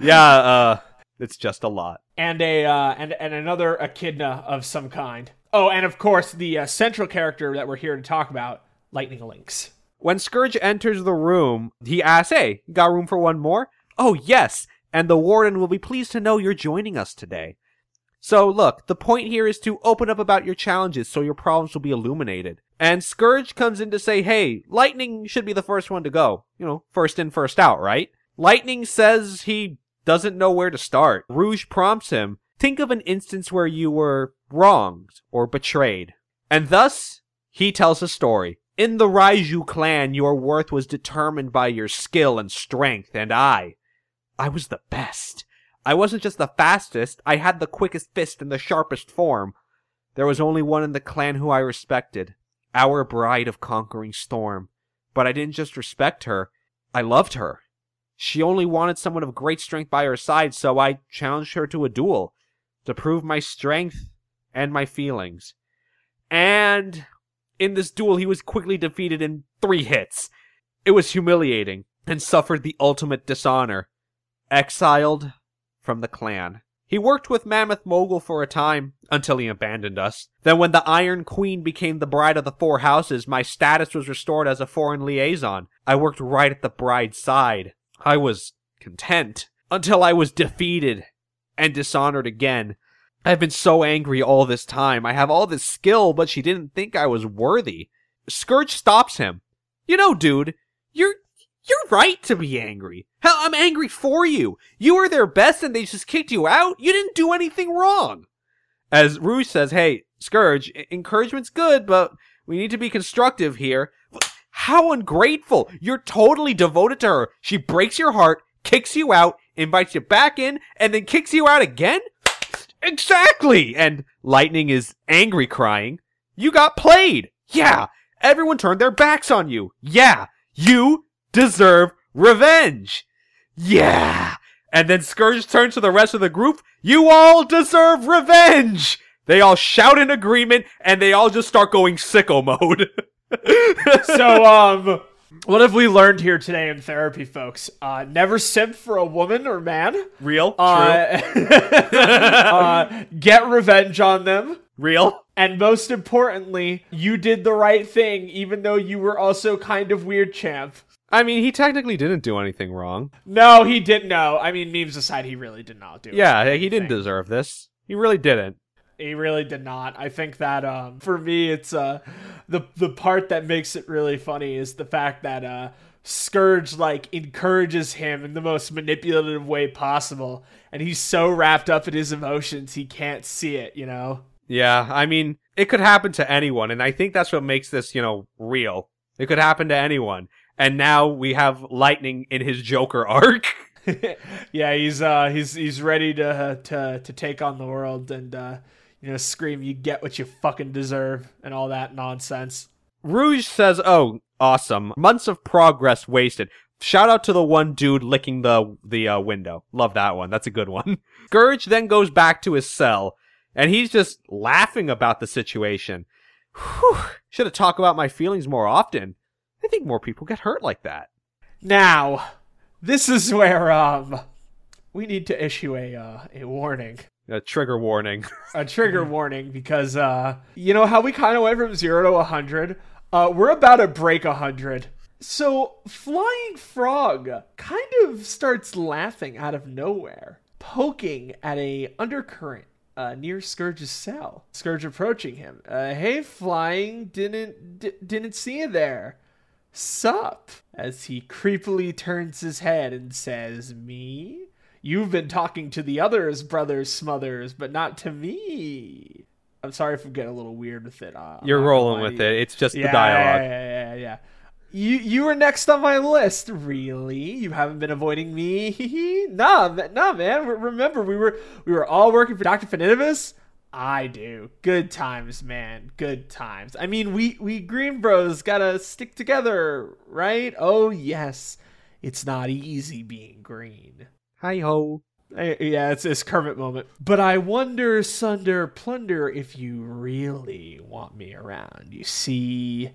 yeah, uh it's just a lot. And a uh and and another echidna of some kind. Oh, and of course the uh, central character that we're here to talk about, Lightning Lynx. When Scourge enters the room, he asks, "Hey, got room for one more?" "Oh, yes." And the warden will be pleased to know you're joining us today. So look, the point here is to open up about your challenges so your problems will be illuminated. And Scourge comes in to say, hey, Lightning should be the first one to go. You know, first in, first out, right? Lightning says he doesn't know where to start. Rouge prompts him, think of an instance where you were wronged or betrayed. And thus, he tells a story. In the Raiju clan, your worth was determined by your skill and strength, and I, I was the best. I wasn't just the fastest, I had the quickest fist and the sharpest form. There was only one in the clan who I respected, our bride of conquering storm. But I didn't just respect her, I loved her. She only wanted someone of great strength by her side, so I challenged her to a duel to prove my strength and my feelings. And in this duel, he was quickly defeated in three hits. It was humiliating and suffered the ultimate dishonor. Exiled from the clan. He worked with Mammoth Mogul for a time, until he abandoned us. Then when the Iron Queen became the bride of the Four Houses, my status was restored as a foreign liaison. I worked right at the bride's side. I was content, until I was defeated and dishonored again. I've been so angry all this time. I have all this skill, but she didn't think I was worthy. Scourge stops him. You know, dude, you're you're right to be angry. Hell, I'm angry for you. You were their best and they just kicked you out. You didn't do anything wrong. As Rouge says, hey, Scourge, encouragement's good, but we need to be constructive here. How ungrateful. You're totally devoted to her. She breaks your heart, kicks you out, invites you back in, and then kicks you out again? Exactly! And Lightning is angry crying. You got played! Yeah! Everyone turned their backs on you! Yeah! You deserve revenge. Yeah. And then Scourge turns to the rest of the group. You all deserve revenge. They all shout in agreement and they all just start going sicko mode. so, um, what have we learned here today in therapy, folks? Uh, never simp for a woman or man. Real. Uh, uh, get revenge on them. Real. And most importantly, you did the right thing, even though you were also kind of weird, champ. I mean, he technically didn't do anything wrong. No, he didn't. No, I mean, memes aside, he really did not do. Yeah, he didn't deserve this. He really didn't. He really did not. I think that um, for me, it's uh, the the part that makes it really funny is the fact that uh, Scourge like encourages him in the most manipulative way possible, and he's so wrapped up in his emotions he can't see it. You know. Yeah, I mean, it could happen to anyone, and I think that's what makes this, you know, real. It could happen to anyone and now we have Lightning in his Joker arc. yeah, he's uh he's he's ready to to to take on the world and uh you know scream you get what you fucking deserve and all that nonsense. Rouge says, "Oh, awesome. Months of progress wasted." Shout out to the one dude licking the the uh, window. Love that one. That's a good one. Scourge then goes back to his cell and he's just laughing about the situation. Should have talked about my feelings more often. I think more people get hurt like that. Now, this is where um we need to issue a uh, a warning. A trigger warning. a trigger warning because uh you know how we kind of went from 0 to 100 uh we're about to break 100 so flying frog kind of starts laughing out of nowhere poking at a undercurrent uh, near Scourge's cell. Scourge approaching him. Uh, hey, flying, didn't d- didn't see you there. Sup? As he creepily turns his head and says, "Me? You've been talking to the others, brothers Smothers, but not to me." I'm sorry if I'm getting a little weird with it. Uh, You're rolling with it. It's just Yeah, the dialogue. Yeah, yeah, yeah, yeah. You you were next on my list. Really? You haven't been avoiding me? nah, nah, man. Remember, we were we were all working for Doctor Finitevus. I do. Good times, man. Good times. I mean, we we Green Bros gotta stick together, right? Oh yes, it's not easy being green. Hi ho. Yeah, it's this Kermit moment. But I wonder, Sunder Plunder, if you really want me around. You see,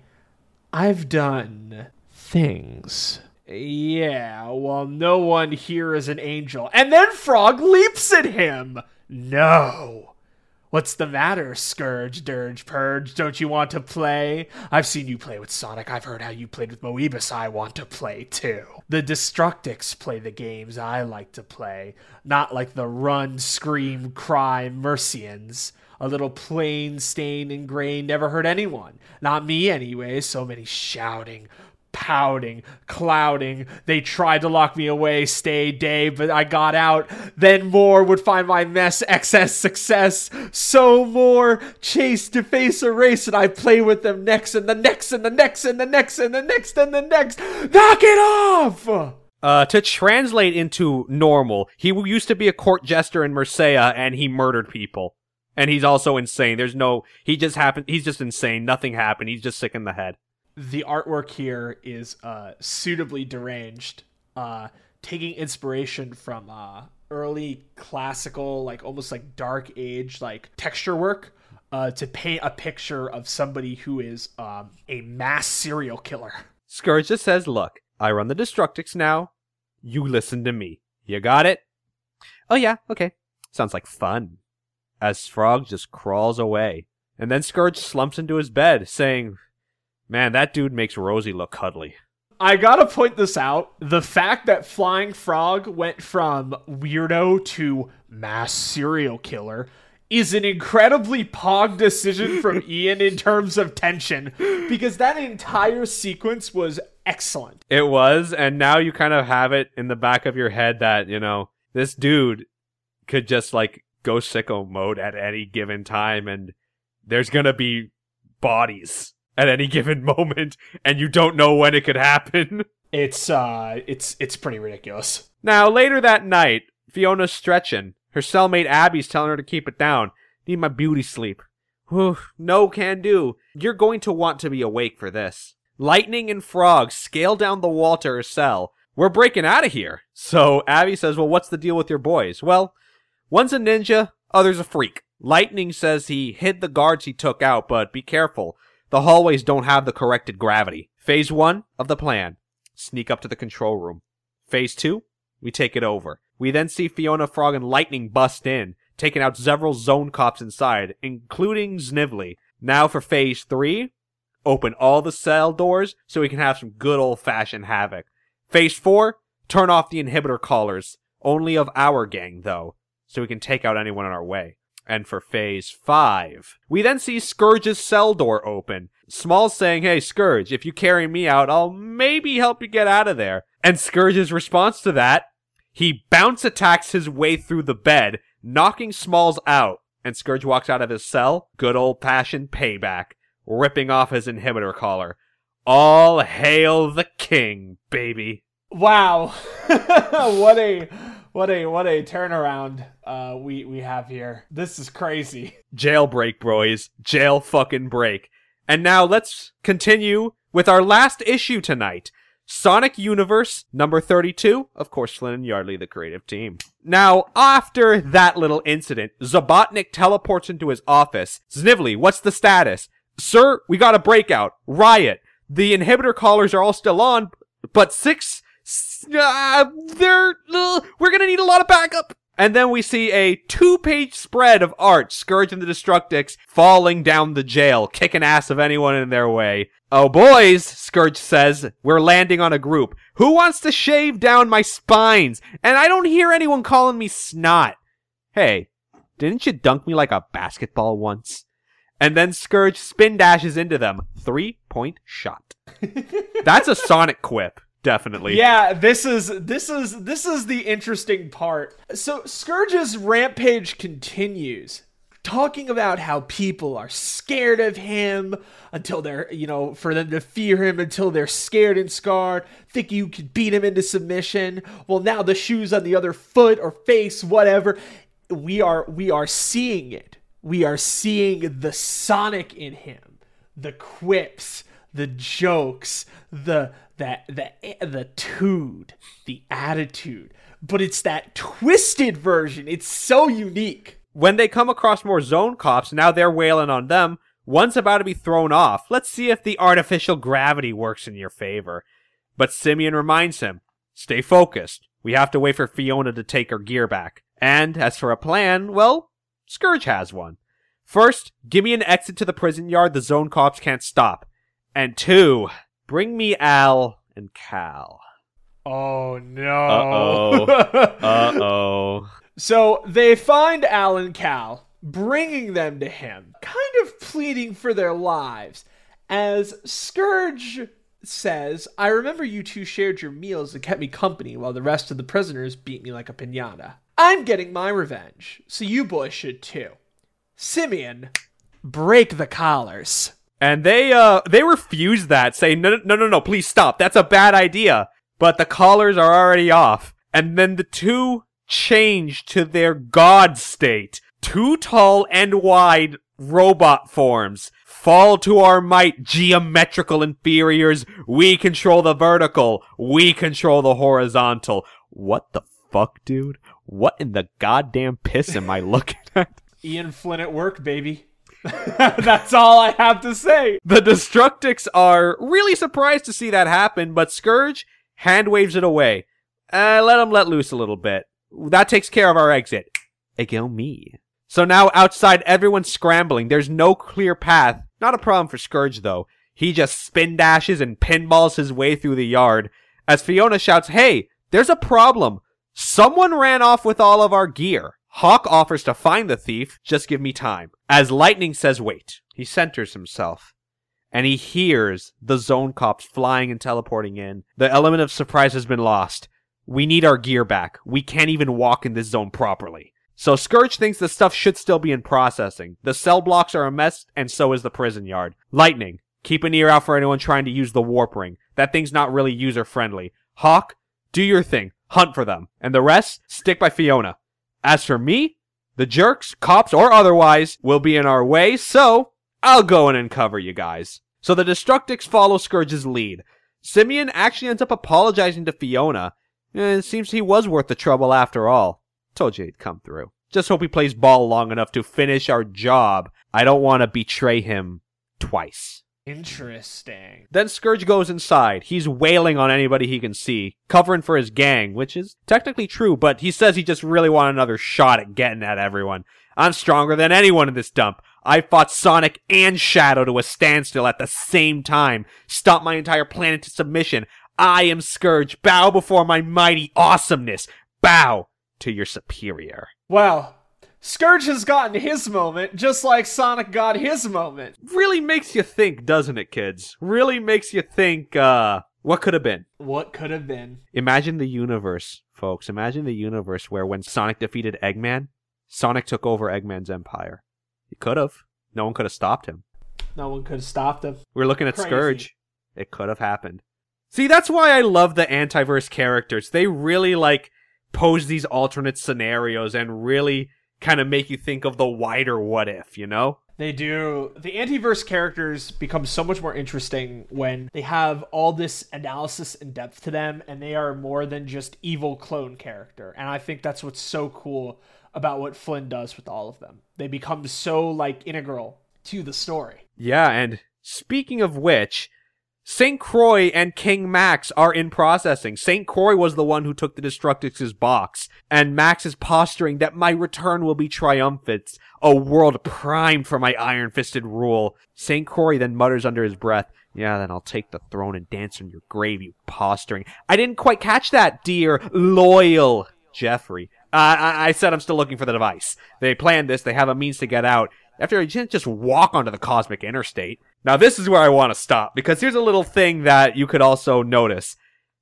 I've done things. Yeah, well, no one here is an angel. And then Frog leaps at him. No. What's the matter, Scourge, Dirge, Purge? Don't you want to play? I've seen you play with Sonic. I've heard how you played with Moebius. I want to play too. The Destructix play the games I like to play, not like the run, scream, cry Mercians. A little plain, stained, and gray never hurt anyone. Not me, anyway. So many shouting, pouting, clouding. They tried to lock me away, stay day, but I got out. Then more would find my mess, excess success. So more chase to face a race, and I play with them next and the next and the next and the next and the next and the next. Knock it off! Uh, to translate into normal, he used to be a court jester in Mercia, and he murdered people. And he's also insane. There's no, he just happened, he's just insane. Nothing happened. He's just sick in the head. The artwork here is uh, suitably deranged, uh, taking inspiration from uh, early classical, like almost like dark age, like texture work. Uh, to paint a picture of somebody who is um, a mass serial killer. Scourge just says, Look, I run the Destructix now. You listen to me. You got it? Oh, yeah, okay. Sounds like fun. As Frog just crawls away. And then Scourge slumps into his bed, saying, Man, that dude makes Rosie look cuddly. I gotta point this out. The fact that Flying Frog went from weirdo to mass serial killer is an incredibly pog decision from Ian in terms of tension because that entire sequence was excellent. It was, and now you kind of have it in the back of your head that, you know, this dude could just like go sicko mode at any given time, and there's gonna be bodies at any given moment, and you don't know when it could happen. It's uh it's it's pretty ridiculous. Now, later that night, Fiona's stretching. Her cellmate Abby's telling her to keep it down. Need my beauty sleep. Whew, no can do. You're going to want to be awake for this. Lightning and Frog scale down the wall to her cell. We're breaking out of here. So Abby says, Well, what's the deal with your boys? Well, one's a ninja, other's a freak. Lightning says he hid the guards he took out, but be careful. The hallways don't have the corrected gravity. Phase one of the plan sneak up to the control room. Phase two, we take it over. We then see Fiona Frog and Lightning bust in, taking out several zone cops inside, including Snively. Now for phase three, open all the cell doors so we can have some good old fashioned havoc. Phase four, turn off the inhibitor collars, only of our gang though, so we can take out anyone in our way. And for phase five, we then see Scourge's cell door open. Small's saying, Hey, Scourge, if you carry me out, I'll maybe help you get out of there. And Scourge's response to that, he bounce attacks his way through the bed, knocking Smalls out. And Scourge walks out of his cell, good old fashioned payback, ripping off his inhibitor collar. All hail the king, baby. Wow. what a what a what a turnaround uh we we have here. This is crazy. Jailbreak, boys. Jail fucking break. And now let's continue with our last issue tonight. Sonic Universe number 32. Of course, Flynn and Yardley, the creative team. Now, after that little incident, Zobotnik teleports into his office. Snively, what's the status? Sir, we got a breakout. Riot. The inhibitor collars are all still on, but six, uh, they're, uh, we're gonna need a lot of backup. And then we see a two page spread of art, Scourge and the Destructix falling down the jail, kicking ass of anyone in their way. Oh boys, Scourge says, we're landing on a group. Who wants to shave down my spines? And I don't hear anyone calling me snot. Hey, didn't you dunk me like a basketball once? And then Scourge spin dashes into them. Three point shot. That's a Sonic quip. Definitely. Yeah, this is this is this is the interesting part. So Scourge's rampage continues, talking about how people are scared of him until they're, you know, for them to fear him until they're scared and scarred, think you could beat him into submission. Well, now the shoes on the other foot or face, whatever. We are we are seeing it. We are seeing the Sonic in him. The quips, the jokes, the that the the tude, the attitude, but it's that twisted version. It's so unique. When they come across more zone cops, now they're wailing on them. One's about to be thrown off. Let's see if the artificial gravity works in your favor. But Simian reminds him, stay focused. We have to wait for Fiona to take her gear back. And as for a plan, well, Scourge has one. First, give me an exit to the prison yard the zone cops can't stop. And two, Bring me Al and Cal. Oh no. Uh-oh. Uh-oh. So they find Al and Cal, bringing them to him, kind of pleading for their lives. As Scourge says, I remember you two shared your meals and kept me company while the rest of the prisoners beat me like a pinata. I'm getting my revenge, so you boys should too. Simian, break the collars. And they uh they refuse that, saying no no no no please stop. That's a bad idea. But the collars are already off. And then the two change to their god state. Two tall and wide robot forms. Fall to our might, geometrical inferiors. We control the vertical. We control the horizontal. What the fuck, dude? What in the goddamn piss am I looking at? Ian Flynn at work, baby. That's all I have to say. The Destructix are really surprised to see that happen, but Scourge hand waves it away. Uh, let him let loose a little bit. That takes care of our exit. Ego me. So now outside, everyone's scrambling. There's no clear path. Not a problem for Scourge, though. He just spin dashes and pinballs his way through the yard. As Fiona shouts, Hey, there's a problem. Someone ran off with all of our gear. Hawk offers to find the thief, just give me time. As Lightning says wait, he centers himself. And he hears the zone cops flying and teleporting in. The element of surprise has been lost. We need our gear back. We can't even walk in this zone properly. So Scourge thinks the stuff should still be in processing. The cell blocks are a mess, and so is the prison yard. Lightning, keep an ear out for anyone trying to use the warp ring. That thing's not really user friendly. Hawk, do your thing. Hunt for them. And the rest, stick by Fiona. As for me, the jerks, cops or otherwise, will be in our way, so I'll go in and cover you guys. So the Destructix follow Scourge's lead. Simian actually ends up apologizing to Fiona. Eh, it seems he was worth the trouble after all. Told you he'd come through. Just hope he plays ball long enough to finish our job. I don't want to betray him twice. Interesting. Then Scourge goes inside. He's wailing on anybody he can see, covering for his gang, which is technically true, but he says he just really want another shot at getting at everyone. I'm stronger than anyone in this dump. I fought Sonic and Shadow to a standstill at the same time, stomped my entire planet to submission. I am Scourge. Bow before my mighty awesomeness. Bow to your superior. Well, Scourge has gotten his moment, just like Sonic got his moment. Really makes you think, doesn't it, kids? Really makes you think, uh, what could have been? What could have been? Imagine the universe, folks. Imagine the universe where when Sonic defeated Eggman, Sonic took over Eggman's empire. He could have. No one could have stopped him. No one could have stopped him. We're looking at Crazy. Scourge. It could have happened. See, that's why I love the antiverse characters. They really like pose these alternate scenarios and really kind of make you think of the wider what if, you know? They do. The antiverse characters become so much more interesting when they have all this analysis and depth to them, and they are more than just evil clone character. And I think that's what's so cool about what Flynn does with all of them. They become so like integral to the story. Yeah, and speaking of which, St. Croix and King Max are in processing. St. Croix was the one who took the Destructix' box, and Max is posturing that my return will be triumphant, a world primed for my iron-fisted rule. St. Croix then mutters under his breath, yeah, then I'll take the throne and dance in your grave, you posturing. I didn't quite catch that, dear, loyal Geoffrey. Uh, I-, I said I'm still looking for the device. They planned this, they have a means to get out. After you can't just walk onto the cosmic interstate. Now this is where I want to stop, because here's a little thing that you could also notice.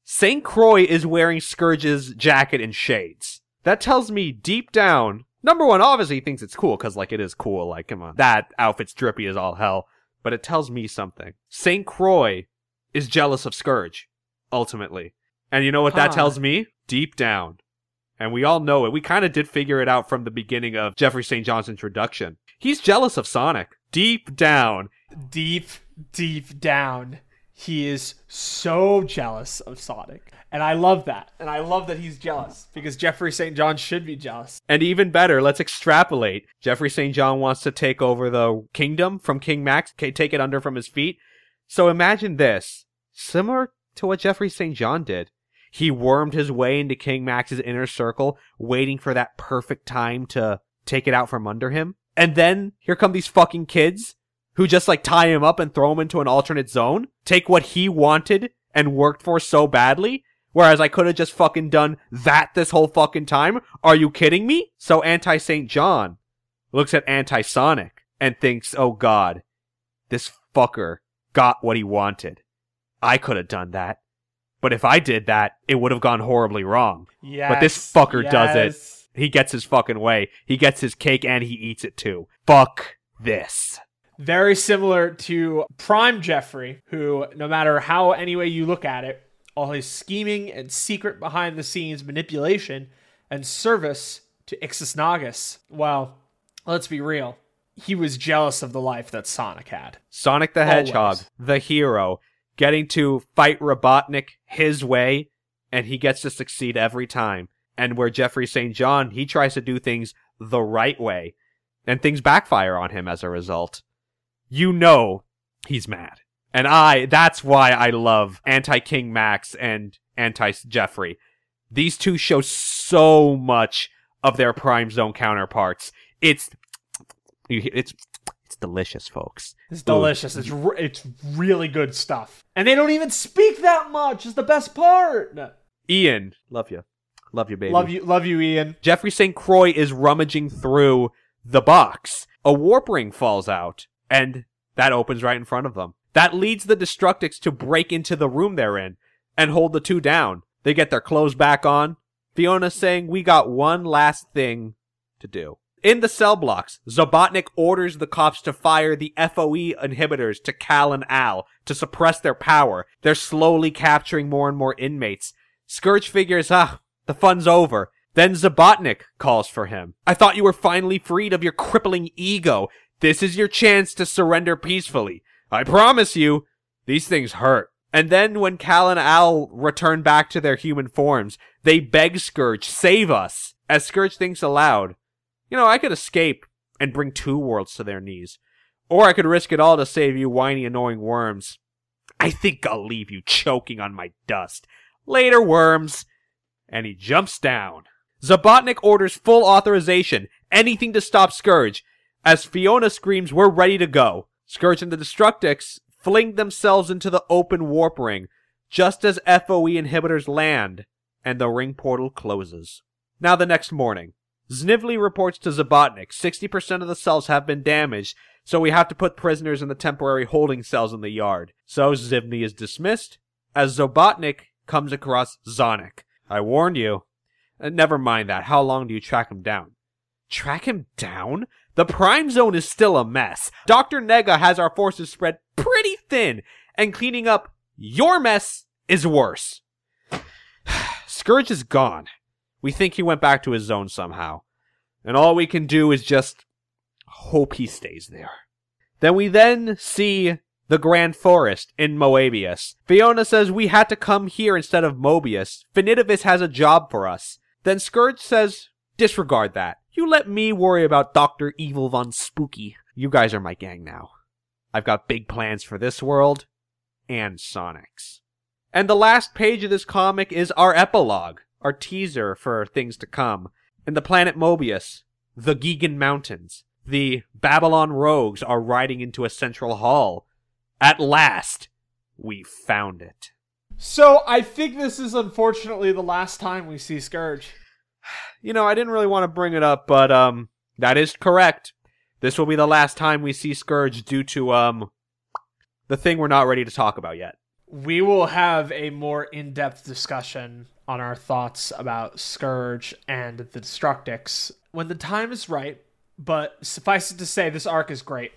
St. Croix is wearing Scourge's jacket and shades. That tells me deep down, number one, obviously he thinks it's cool, cause like it is cool, like come on. That outfit's drippy as all hell. But it tells me something. St. Croix is jealous of Scourge, ultimately. And you know what that tells me? Deep down. And we all know it. We kind of did figure it out from the beginning of Geoffrey St. John's introduction. He's jealous of Sonic. Deep down. Deep, deep down, he is so jealous of Sonic. And I love that. And I love that he's jealous because Geoffrey St. John should be jealous. And even better, let's extrapolate. Geoffrey St. John wants to take over the kingdom from King Max, take it under from his feet. So imagine this. Similar to what Geoffrey St. John did. He wormed his way into King Max's inner circle, waiting for that perfect time to take it out from under him. And then here come these fucking kids who just like tie him up and throw him into an alternate zone, take what he wanted and worked for so badly, whereas I could have just fucking done that this whole fucking time. Are you kidding me? So anti St. John looks at anti Sonic and thinks, oh god, this fucker got what he wanted. I could have done that. But if I did that, it would have gone horribly wrong. Yes. But this fucker does it. He gets his fucking way. He gets his cake and he eats it too. Fuck this. Very similar to Prime Geoffrey, who, no matter how any way you look at it, all his scheming and secret behind the scenes manipulation and service to Ixis Naugus, well, let's be real. He was jealous of the life that Sonic had. Sonic the Hedgehog, Always. the hero, getting to fight Robotnik his way, and he gets to succeed every time. And where Geoffrey St. John, he tries to do things the right way, and things backfire on him as a result. You know he's mad. And I, that's why I love anti King Max and anti Geoffrey. These two show so much of their Prime Zone counterparts. It's, it's, it's delicious, folks. It's delicious. It's re- it's really good stuff. And they don't even speak that much. Is the best part. Ian, love you. Love you, baby. Love you, love you, Ian. Geoffrey St. Croix is rummaging through the box. A warp ring falls out, and that opens right in front of them. That leads the Destructix to break into the room they're in and hold the two down. They get their clothes back on. Fiona's saying, We got one last thing to do. In the cell blocks, Zobotnik orders the cops to fire the FOE inhibitors to Cal and Al to suppress their power. They're slowly capturing more and more inmates. Scourge figures, ah, the fun's over. Then Zobotnik calls for him. I thought you were finally freed of your crippling ego. This is your chance to surrender peacefully. I promise you, these things hurt. And then when Cal and Al return back to their human forms, they beg Scourge, save us. As Scourge thinks aloud, you know, I could escape and bring two worlds to their knees. Or I could risk it all to save you whiny, annoying worms. I think I'll leave you choking on my dust. Later, worms. And he jumps down. Zobotnik orders full authorization, anything to stop Scourge. As Fiona screams, we're ready to go. Scourge and the Destructix fling themselves into the open warp ring, just as FOE inhibitors land, and the ring portal closes. Now the next morning. Znivly reports to Zobotnik 60% of the cells have been damaged, so we have to put prisoners in the temporary holding cells in the yard. So Zivny is dismissed, as Zobotnik comes across Zonic. I warned you. Uh, never mind that. How long do you track him down? Track him down? The Prime Zone is still a mess. Dr. Nega has our forces spread pretty thin, and cleaning up your mess is worse. Scourge is gone. We think he went back to his zone somehow. And all we can do is just hope he stays there. Then we then see the Grand Forest in Moebius. Fiona says we had to come here instead of Mobius. Finitevus has a job for us. Then Scourge says, disregard that. You let me worry about Dr. Evil Von Spooky. You guys are my gang now. I've got big plans for this world and Sonic's. And the last page of this comic is our epilogue, our teaser for things to come. In the planet Mobius, the Gigan Mountains, the Babylon rogues are riding into a central hall. At last, we found it. So I think this is unfortunately the last time we see Scourge. You know, I didn't really want to bring it up, but um that is correct. This will be the last time we see Scourge due to um the thing we're not ready to talk about yet. We will have a more in-depth discussion on our thoughts about Scourge and the Destructix when the time is right. But suffice it to say, this arc is great.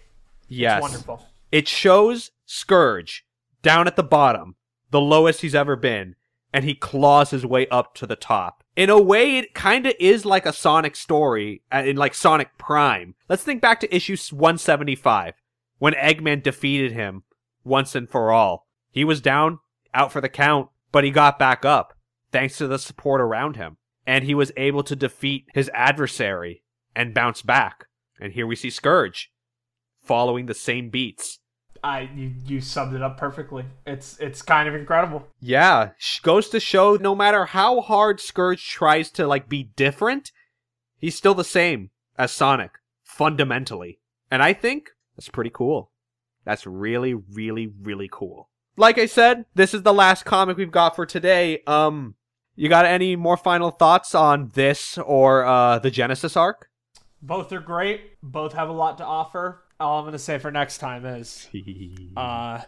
Yes. It's wonderful. It shows Scourge down at the bottom, the lowest he's ever been, and he claws his way up to the top. In a way, it kind of is like a Sonic story, uh, in like Sonic Prime. Let's think back to issue 175, when Eggman defeated him once and for all. He was down, out for the count, but he got back up, thanks to the support around him. And he was able to defeat his adversary and bounce back. And here we see Scourge, following the same beats. I you, you summed it up perfectly. It's it's kind of incredible. Yeah, goes to show no matter how hard Scourge tries to like be different, he's still the same as Sonic fundamentally. And I think that's pretty cool. That's really really really cool. Like I said, this is the last comic we've got for today. Um you got any more final thoughts on this or uh the Genesis arc? Both are great. Both have a lot to offer. All I'm gonna say for next time is, uh,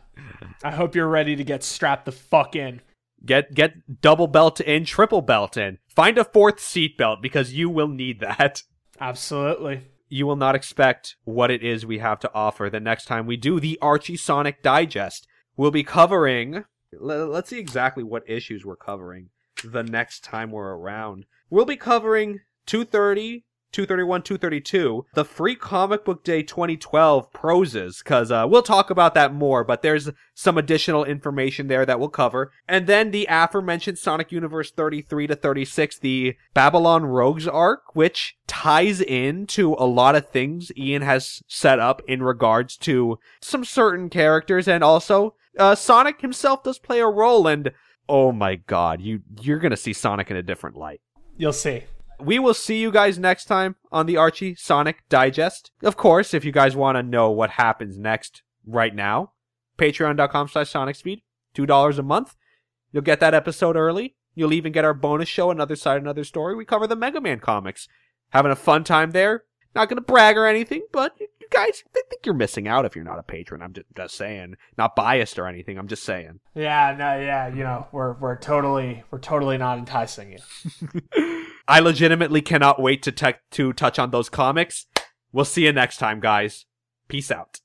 I hope you're ready to get strapped the fuck in. Get get double belt in, triple belt in. Find a fourth seat belt because you will need that. Absolutely. You will not expect what it is we have to offer the next time we do the Archie Sonic Digest. We'll be covering. le- Let's see exactly what issues we're covering the next time we're around. We'll be covering 230, 231, 232, the free comic book day 2012 proses, because uh, we'll talk about that more, but there's some additional information there that we'll cover. And then the aforementioned Sonic Universe 33 to 36, the Babylon Rogues arc, which ties into a lot of things Ian has set up in regards to some certain characters and also uh, Sonic himself does play a role and oh my god, you you're to see Sonic in a different light. You'll see. We will see you guys next time on the Archie Sonic Digest. Of course, if you guys want to know what happens next right now, patreon.com slash sonicspeed, $2 a month. You'll get that episode early. You'll even get our bonus show, Another Side, Another Story. We cover the Mega Man comics. Having a fun time there. Not going to brag or anything, but you guys, I think you're missing out if you're not a patron. I'm just, just saying. Not biased or anything. I'm just saying. Yeah, no, yeah, you know, we're we're totally we're totally not enticing you. I legitimately cannot wait to te- to touch on those comics. We'll see you next time, guys. Peace out.